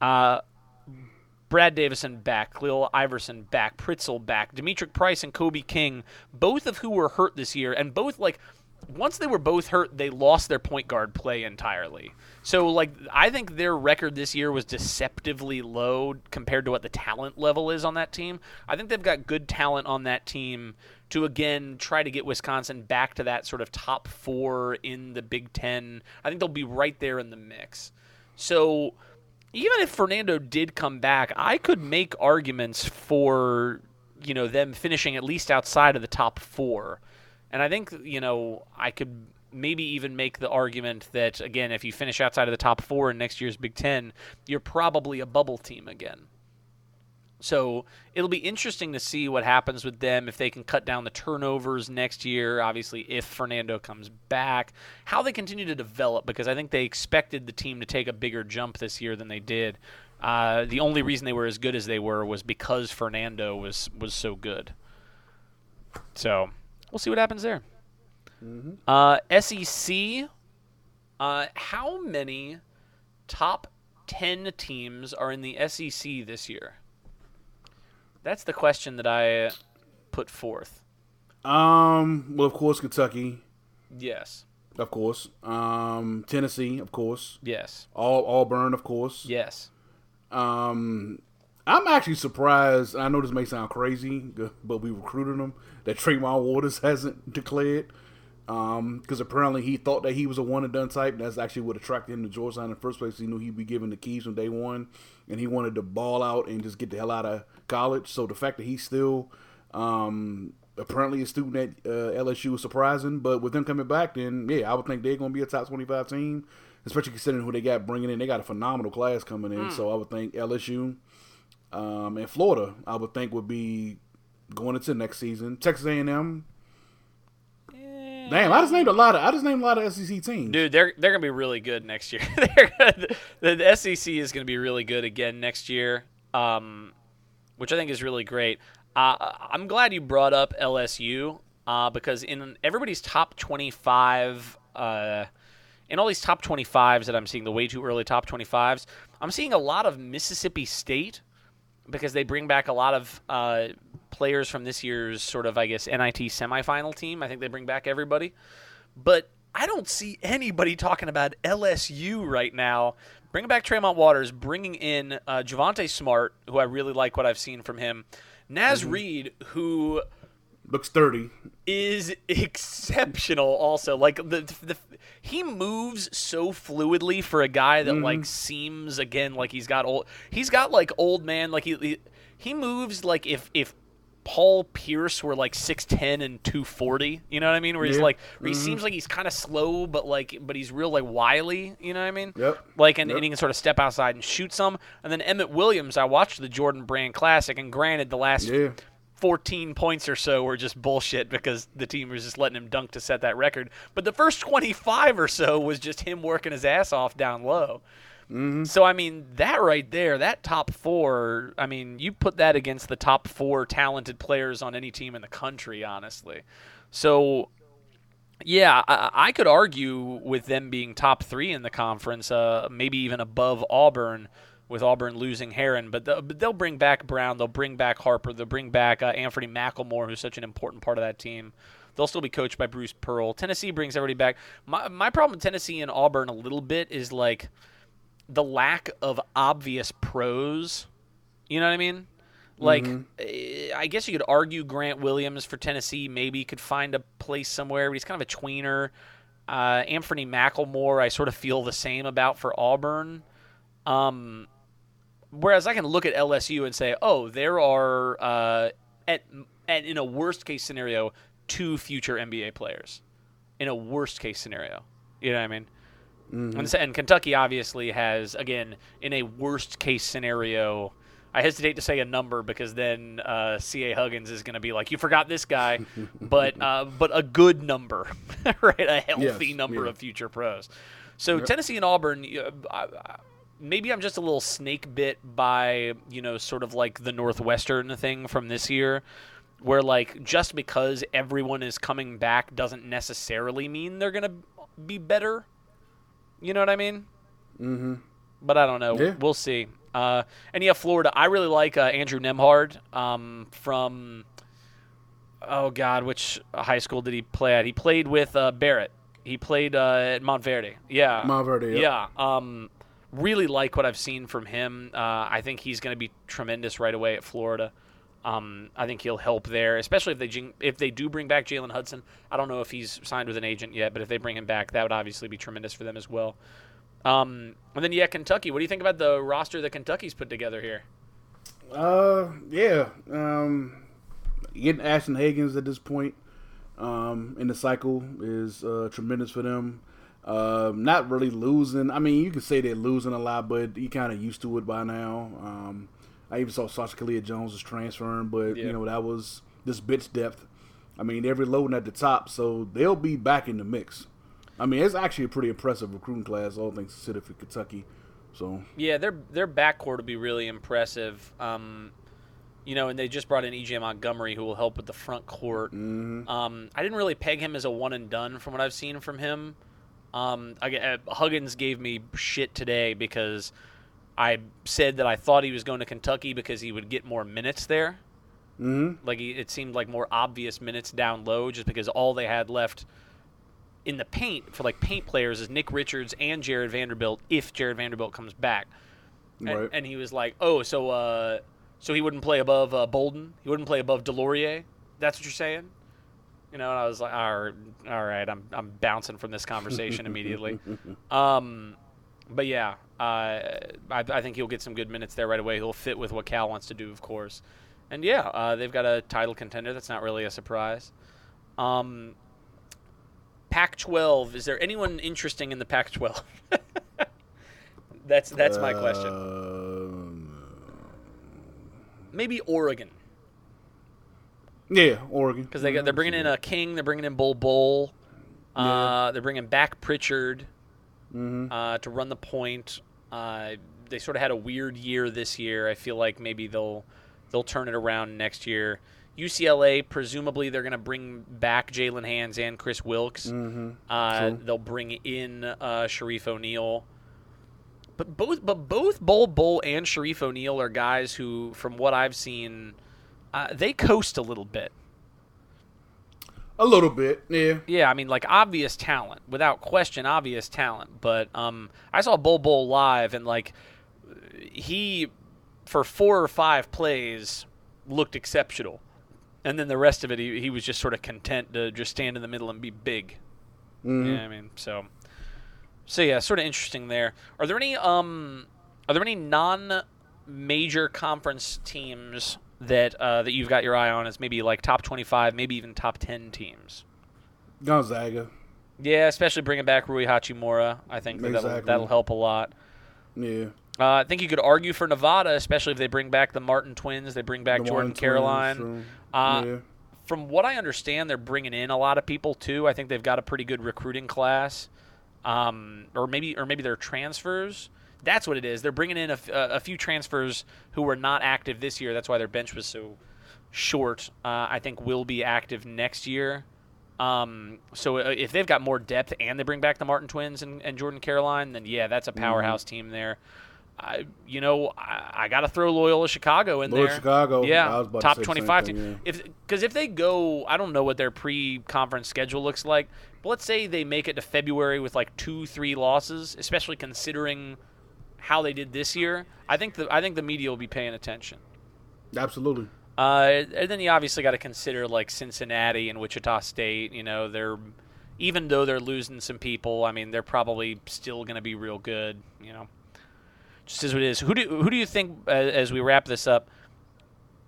Uh, Brad Davison back, Khalil Iverson back, Pritzl back, D'Mitrik Trice and Kobe King, both of who were hurt this year, and both like once they were both hurt, they lost their point guard play entirely. So like I think their record this year was deceptively low compared to what the talent level is on that team. I think they've got good talent on that team to again try to get Wisconsin back to that sort of top four in the Big Ten. I think they'll be right there in the mix. So even if Fernando did come back, I could make arguments for you know them finishing at least outside of the top four, and I think you know I could maybe even make the argument that again, if you finish outside of the top four in next year's Big Ten, you're probably a bubble team again. So it'll be interesting to see what happens with them if they can cut down the turnovers next year. Obviously, if Fernando comes back, how they continue to develop because I think they expected the team to take a bigger jump this year than they did. Uh, the only reason they were as good as they were was because Fernando was was so good. So we'll see what happens there. Mm-hmm. Uh, SEC. Uh, how many top ten teams are in the SEC this year? That's the question that I put forth. Um. Well, of course, Kentucky. Yes. Of course. Um. Tennessee, of course. Yes. All Auburn, of course. Yes. Um. I'm actually surprised. I know this may sound crazy, but we recruited him. That Tremont Waters [LAUGHS] hasn't declared. Um, because apparently he thought that he was a one and done type. That's actually what attracted him to Georgetown in the first place. He knew he'd be given the keys from day one, and he wanted to ball out and just get the hell out of college. So the fact that he's still um, apparently a student at uh, LSU is surprising. But with them coming back, then yeah, I would think they're going to be a top twenty-five team, especially considering who they got bringing in. They got a phenomenal class coming in. Mm. So I would think LSU um, and Florida, I would think would be going into next season. Texas A&M Damn, I just named a lot of I just named a lot of SEC teams. Dude, they're they're gonna be really good next year. [LAUGHS] the, the, SEC is gonna be really good again next year, um, which I think is really great. Uh, I'm glad you brought up LSU uh, because in everybody's top 25, uh, in all these top 25s that I'm seeing, the way too early top 25s, I'm seeing a lot of Mississippi State because they bring back a lot of uh, players from this year's sort of, I guess, NIT semifinal team. I think they bring back everybody. But I don't see anybody talking about LSU right now. Bringing back Tremont Waters, bringing in uh, Javonte Smart, who I really like what I've seen from him. Naz mm-hmm. Reid, who looks 30 is [LAUGHS] exceptional also like the, the he moves so fluidly for a guy that mm-hmm. like seems again like he's got old he's got like old man like he he, he moves like if if Paul Pierce were like 6'10 and 240, you know what I mean? Where he's yeah. like where he mm-hmm. seems like he's kind of slow but like but he's real like wily, you know what I mean? Yep. Like and, yep. and he can sort of step outside and shoot some. And then Emmitt Williams, I watched the Jordan Brand Classic and granted the last yeah. 14 points or so were just bullshit because the team was just letting him dunk to set that record. But the first 25 or so was just him working his ass off down low. Mm-hmm. So, I mean, that right there, that top four, I mean, you put that against the top four talented players on any team in the country, honestly. So, yeah, I, I could argue with them being top three in the conference, uh, maybe even above Auburn with Auburn losing Heron, but, the, but, they'll bring back Brown, they'll bring back Harper, they'll bring back uh, Anfernee McLemore, who's such an important part of that team. They'll still be coached by Bruce Pearl. Tennessee brings everybody back. My my problem with Tennessee and Auburn a little bit is like the lack of obvious pros. You know what I mean? Like, mm-hmm. I guess you could argue Grant Williams for Tennessee maybe could find a place somewhere, but he's kind of a tweener. Uh, Anfernee McLemore, I sort of feel the same about for Auburn. Um, whereas I can look at LSU and say, oh, there are uh, at, at in a worst case scenario two future NBA players. In a worst case scenario, you know what I mean? Mm-hmm. And, and Kentucky obviously has again in a worst case scenario. I hesitate to say a number because then uh, C.A. Huggins is going to be like, "You forgot this guy," [LAUGHS] but uh, but a good number, [LAUGHS] right? A healthy yes, number yeah. of future pros. So yep. Tennessee and Auburn, uh, maybe I'm just a little snake bit by you know sort of like the Northwestern thing from this year, where like just because everyone is coming back doesn't necessarily mean they're gonna be better. You know what I mean? Mm-hmm. But I don't know. Yeah. We'll see. Uh, and yeah, Florida. I really like uh, Andrew Nembhard um, from. Oh God, which high school did he play at? He played with uh, Barrett. He played uh, at Montverde. Yeah. Montverde. Yep. Yeah. Um, really like what I've seen from him. Uh, I think he's going to be tremendous right away at Florida. Um, I think he'll help there, especially if they if they do bring back Jalen Hudson. I don't know if he's signed with an agent yet, but if they bring him back, that would obviously be tremendous for them as well. Um, and then yeah, Kentucky. What do you think about the roster that Kentucky's put together here? Uh, yeah. Um, getting Ashton Hagans at this point um, in the cycle is uh, tremendous for them. Um, not really losing. I mean, you could say they're losing a lot, but you kind of used to it by now. Um, I even saw Sacha Killeya-Jones was transferring, but Yeah. you know that was this bitch depth. I mean, they're reloading at the top, so they'll be back in the mix. I mean, it's actually a pretty impressive recruiting class, all things considered for Kentucky. So Yeah, their their backcourt will be really impressive. Um, you know, and they just brought in EJ Montgomery, who will help with the front court. Um, I didn't really peg him as a one and done from what I've seen from him. Um, I, uh, Huggins gave me shit today because I said that I thought he was going to Kentucky because he would get more minutes there. Mm-hmm. Like he, it seemed like more obvious minutes down low, just because all they had left in the paint for like paint players is Nick Richards and Jarred Vanderbilt if Jarred Vanderbilt comes back. And, Right. and he was like, "Oh, so uh, so he wouldn't play above uh, Bolden? He wouldn't play above Delorier? That's what you're saying?" You know, and I was like, "All right, all right, I'm I'm bouncing from this conversation [LAUGHS] immediately." [LAUGHS] Um, but yeah, I, I think he'll get some good minutes there right away. He'll fit with what Cal wants to do, of course. And yeah, uh, they've got a title contender. That's not really a surprise. Um, Pac-12. Is there anyone interesting in the Pac-12? [LAUGHS] that's that's my question. Um, Maybe Oregon yeah, Oregon. because they got, they're bringing in a King. They're bringing in Bol Bol. Uh, They're bringing back Pritchard Mm-hmm. uh, to run the point. Uh, they sort of had a weird year this year. I feel like maybe they'll they'll turn it around next year. UCLA, presumably, they're going to bring back Jaylen Hands and Kris Wilkes. Mm-hmm. Uh, they'll bring in uh, Shareef O'Neal. But both, but both Bol Bol and Shareef O'Neal are guys who, from what I've seen, uh, they coast a little bit. A little bit, yeah. Yeah, I mean, like obvious talent, without question, obvious talent. But um, I saw Bol Bol live, and like he, for four or five plays, looked exceptional, and then the rest of it, he, he was just sort of content to just stand in the middle and be big. Mhm. Yeah, I mean, so so yeah, sort of interesting there. Are there any um, are there any non-major conference teams that uh, that you've got your eye on is maybe like top twenty-five, maybe even top ten teams? Gonzaga. Yeah, especially bringing back Rui Hachimura. I think that that'll, that'll help a lot. Yeah. Uh, I think you could argue for Nevada, especially if they bring back the Martin twins. They bring back The Jordan Martin twins, Caroline. Uh, yeah. From what I understand, they're bringing in a lot of people too. I think they've got a pretty good recruiting class, um, or maybe or maybe they're transfers. That's what it is. They're bringing in a, f- a- few transfers who were not active this year. That's why their bench was so short. Uh, I think will be active next year. Um, so uh, if they've got more depth and they bring back the Martin twins and, and Jordan Caroline, then yeah, that's a powerhouse team there. I, you know, I, I got to throw Loyola Chicago in there. Loyola there. Chicago, yeah, I was about to top say twenty-five thing, team. yeah. If because if they go, I don't know what their pre-conference schedule looks like. But let's say they make it to February with like two, three losses, especially considering how they did this year. I think the I think the media will be paying attention. Absolutely. Uh, and then you obviously got to consider like Cincinnati and Wichita State. You know, they're even though they're losing some people, I mean, they're probably still going to be real good. You know, just as it is. Who do who do you think uh, as we wrap this up?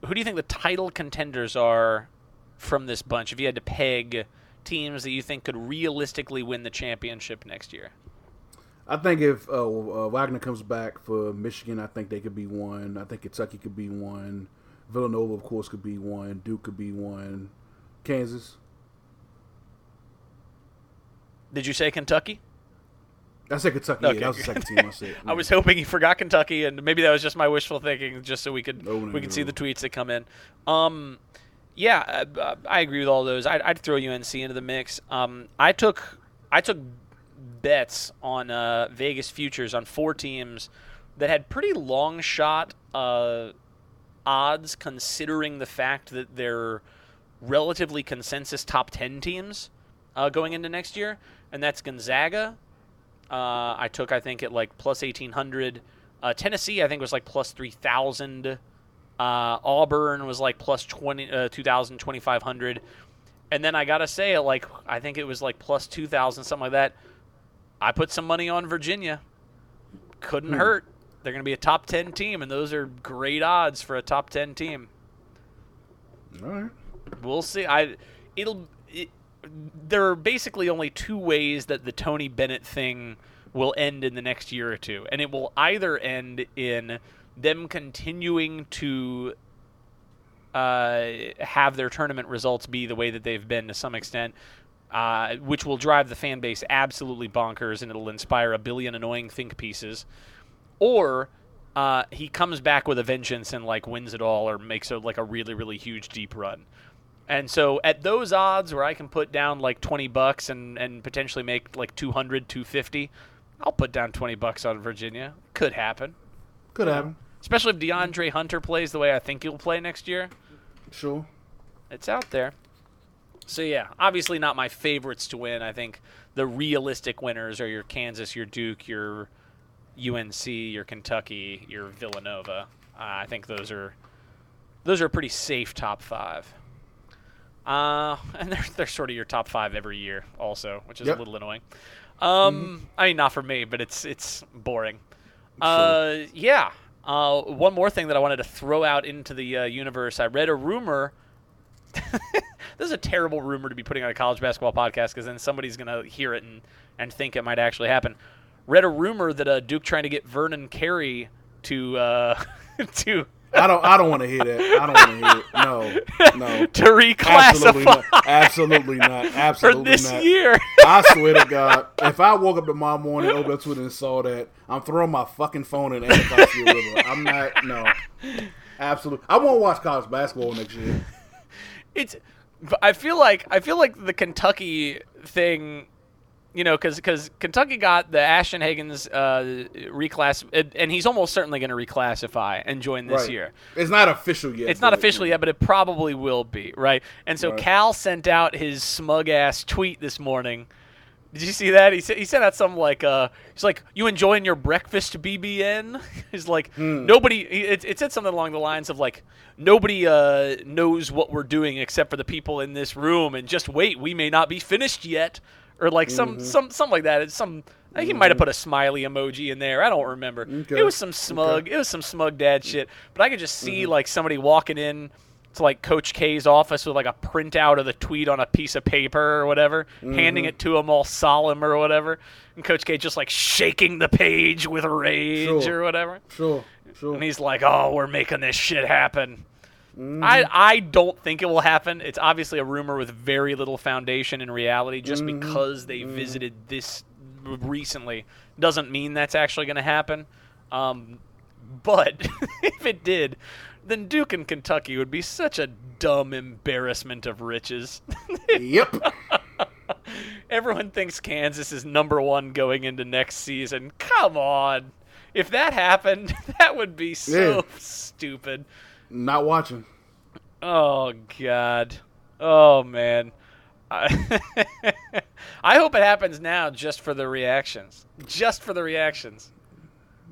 Who do you think the title contenders are from this bunch? If you had to peg teams that you think could realistically win the championship next year. I think if uh, uh, Wagner comes back for Michigan, I think they could be one. I think Kentucky could be one. Villanova, of course, could be one. Duke could be one. Kansas. Did you say Kentucky? I said Kentucky. Okay. Yeah, that was the second team I said. [LAUGHS] I was hoping you forgot Kentucky, and maybe that was just my wishful thinking, just so we could No, no, we could see the tweets that come in. Um, yeah, uh, I agree with all those. I'd, I'd throw UNC into the mix. Um, I took I took bets on uh, Vegas futures on four teams that had pretty long shot uh, odds, considering the fact that they're relatively consensus top ten teams uh, going into next year, and that's Gonzaga. Uh, I took, I think, at like plus 1800. Uh, Tennessee, I think, was like plus 3000. Uh, Auburn was like plus 20, uh, 2,000, 2,500. And then I got to say, like, I think it was like plus 2,000, something like that. I put some money on Virginia. Couldn't hurt. They're going to be a top 10 team, and those are great odds for a top 10 team. All right. We'll see. I it'll it, there are basically only two ways that the Tony Bennett thing will end in the next year or two, and it will either end in them continuing to uh, have their tournament results be the way that they've been to some extent. Uh, which will drive the fan base absolutely bonkers and it'll inspire a billion annoying think pieces. Or uh, he comes back with a vengeance and like wins it all or makes a, like a really really huge deep run. And so at those odds where I can put down like 20 bucks and, and potentially make like 200, 250, I'll put down 20 bucks on Virginia. Could happen. Could happen. Especially if DeAndre Hunter plays the way I think he'll play next year. Sure. It's out there. So yeah, obviously not my favorites to win. I think the realistic winners are your Kansas, your Duke, your UNC, your Kentucky, your Villanova. Uh, I think those are those are pretty safe top five. Uh, [LAUGHS] and they're they're sort of your top five every year, also, which is Yep. a little annoying. Um, I mean, not for me, but it's it's boring. Uh, yeah. Uh, one more thing that I wanted to throw out into the uh, universe. I read a rumor. [LAUGHS] this is a terrible rumor to be putting on a college basketball podcast because then somebody's gonna hear it and and think it might actually happen. Read a rumor that uh, Duke trying to get Vernon Carey to uh, [LAUGHS] to I don't. I don't want to hear that. I don't want to hear it. No. No. [LAUGHS] to reclassify. Absolutely not. Absolutely not. for this not. year. I swear to God, if I woke up tomorrow morning, opened up Twitter and saw that, I'm throwing my fucking phone in the Anacostia River. I'm not. No. Absolutely. I won't watch college basketball next year. It's I feel like I feel like the Kentucky thing, you know, because because Kentucky got the Ashton Hagans uh, reclass, and he's almost certainly going to reclassify and join this Right. year. It's not official yet. It's not official yet, but it probably will be, right? And so Right. Cal sent out his smug ass tweet this morning. Did you see that? He said he sent out some like uh he's like you enjoying your breakfast BBN? [LAUGHS] he's like Hmm. nobody it, it said something along the lines of like nobody uh knows what we're doing except for the people in this room and just wait, we may not be finished yet or like some Mm-hmm. some something like that. It's some I think he might have put a smiley emoji in there. I don't remember. Okay. It was some smug. It was some smug dad shit. But I could just see like somebody walking in to like Coach K's office with like a printout of the tweet on a piece of paper or whatever, handing it to him all solemn or whatever, and Coach K just like shaking the page with rage Sure. or whatever. Sure. Sure. And he's like, "Oh, we're making this shit happen." Mm-hmm. I I don't think it will happen. It's obviously a rumor with very little foundation in reality. Just Mm-hmm. because they visited this recently doesn't mean that's actually going to happen. Um, but [LAUGHS] if it did, then Duke and Kentucky would be such a dumb embarrassment of riches. [LAUGHS] yep. Everyone thinks Kansas is number one going into next season. Come on. If that happened, [LAUGHS] that would be so Yeah. stupid. Not watching. Oh God. Oh man. I, [LAUGHS] I hope it happens now just for the reactions. Just for the reactions.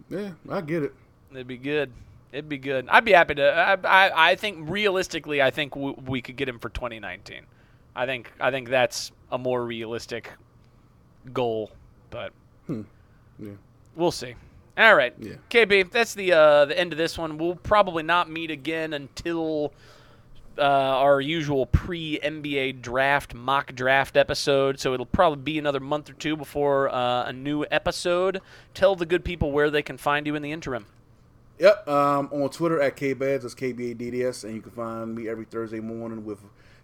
Yeah, I get it. It'd be good. It'd be good. I'd be happy to. I, I, I think realistically, I think w- we could get him for 2019. I think I think that's a more realistic goal, but Hmm. Yeah. we'll see. All right, Yeah. KB, that's the uh, the end of this one. We'll probably not meet again until uh, our usual pre NBA draft mock draft episode. So it'll probably be another month or two before uh, a new episode. Tell the good people where they can find you in the interim. Yep. Um, on Twitter at KBads, that's KBADDS, and you can find me every Thursday morning with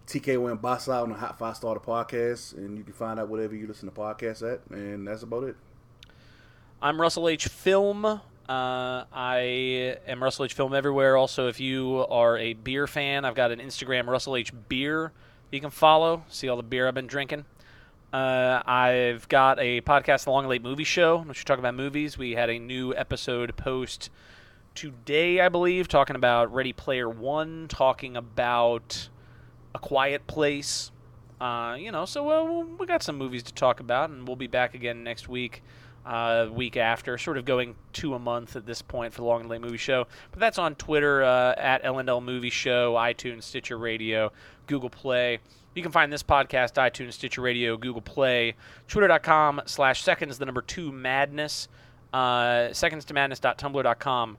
TK and Basa on the Hot Five Starter podcast, and you can find out whatever you listen to podcasts at, and that's about it. I'm Russell H. Film. Uh, I am Russell H. Film everywhere. Also, if you are a beer fan, I've got an Instagram, Russell H. Beer, you can follow. See all the beer I've been drinking. Uh, I've got a podcast, The Long Late Movie Show, which we talk about movies. We had a new episode post today, I believe, talking about Ready Player One, talking about A Quiet Place. Uh, you know, so well, we got some movies to talk about, and we'll be back again next week. uh, week after, sort of going two a month at this point for the Long and Late Movie Show. But that's on Twitter uh, at LNL Movie Show, iTunes, Stitcher Radio, Google Play. You can find this podcast, iTunes, Stitcher Radio, Google Play, twitter.com slash seconds, the number two madness, uh, seconds to madness.tumblr.com.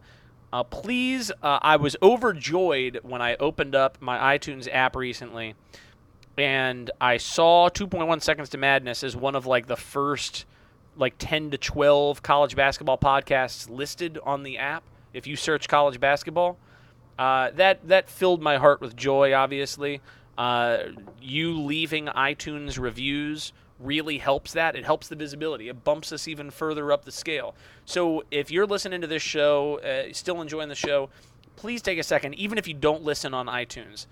Uh, please, uh, I was overjoyed when I opened up my iTunes app recently and I saw 2.1 Seconds to Madness as one of like the first like 10 to 12 college basketball podcasts listed on the app. If you search college basketball, uh, that that filled my heart with joy. Obviously, uh, you leaving iTunes reviews really helps that. It helps the visibility. It bumps us even further up the scale. So if you're listening to this show, uh, still enjoying the show, please take a second, even if you don't listen on iTunes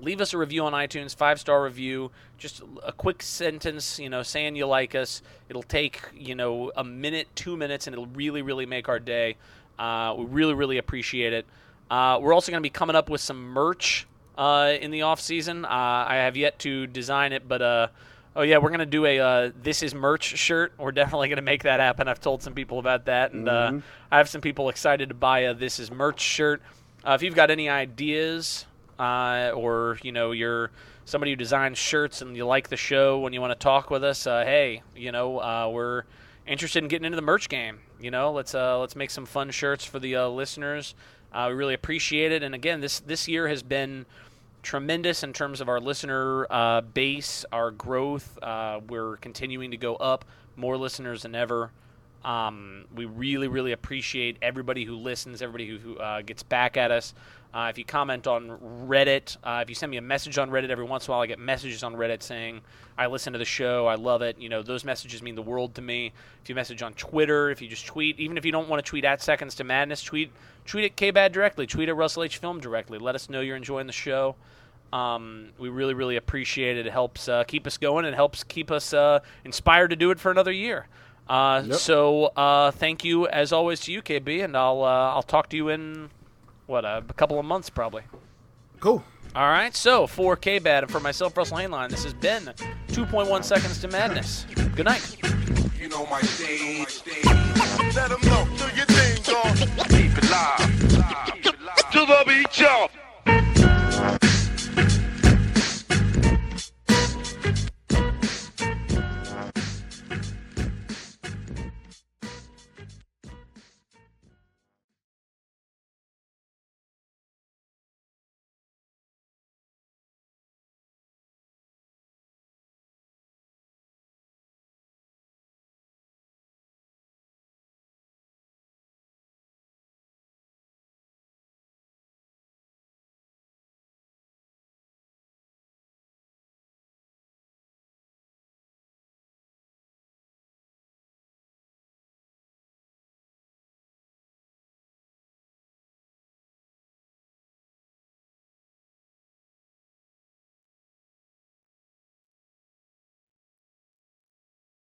leave us a review on iTunes, five star review, just a quick sentence, you know, saying you like us. It'll take you know a minute, two minutes, and it'll really, really make our day. Uh, we really, really appreciate it. Uh, we're also going to be coming up with some merch uh, in the off season. Uh, I have yet to design it, but uh, oh yeah, we're going to do a uh, "This Is Merch" shirt. We're definitely going to make that happen. I've told some people about that, and Mhm. I have some people excited to buy a "This Is Merch" shirt. if you've got any ideas uh, or you know you're somebody who designs shirts and you like the show and you want to talk with us, uh, hey, you know uh, we're interested in getting into the merch game. You know, let's uh, let's make some fun shirts for the uh, listeners. Uh, we really appreciate it. And again, this this year has been tremendous in terms of our listener uh, base, our growth. Uh, we're continuing to go up, more listeners than ever. Um, we really, really appreciate everybody who listens, everybody who, who uh, gets back at us. Uh, if you comment on Reddit, uh, if you send me a message on Reddit every once in a while, I get messages on Reddit saying I listen to the show, I love it. You know, those messages mean the world to me. If you message on Twitter, if you just tweet, even if you don't want to tweet at Seconds to Madness, tweet tweet at KBad directly, tweet at Russell H Film directly. Let us know you're enjoying the show. Um, we really, really appreciate it. It helps uh, keep us going. It helps keep us uh, inspired to do it for another year. Uh, Yep. So uh, thank you as always to you, KB, and I'll uh, I'll talk to you in what a couple of months probably. Cool. All right. So for KBad and for myself, Russell Hainline, this has been 2.1 seconds to madness. Good night. You know my stage. Let them know. Do your thing, dog. Keep it live. Keep it live. to the beat, y'all.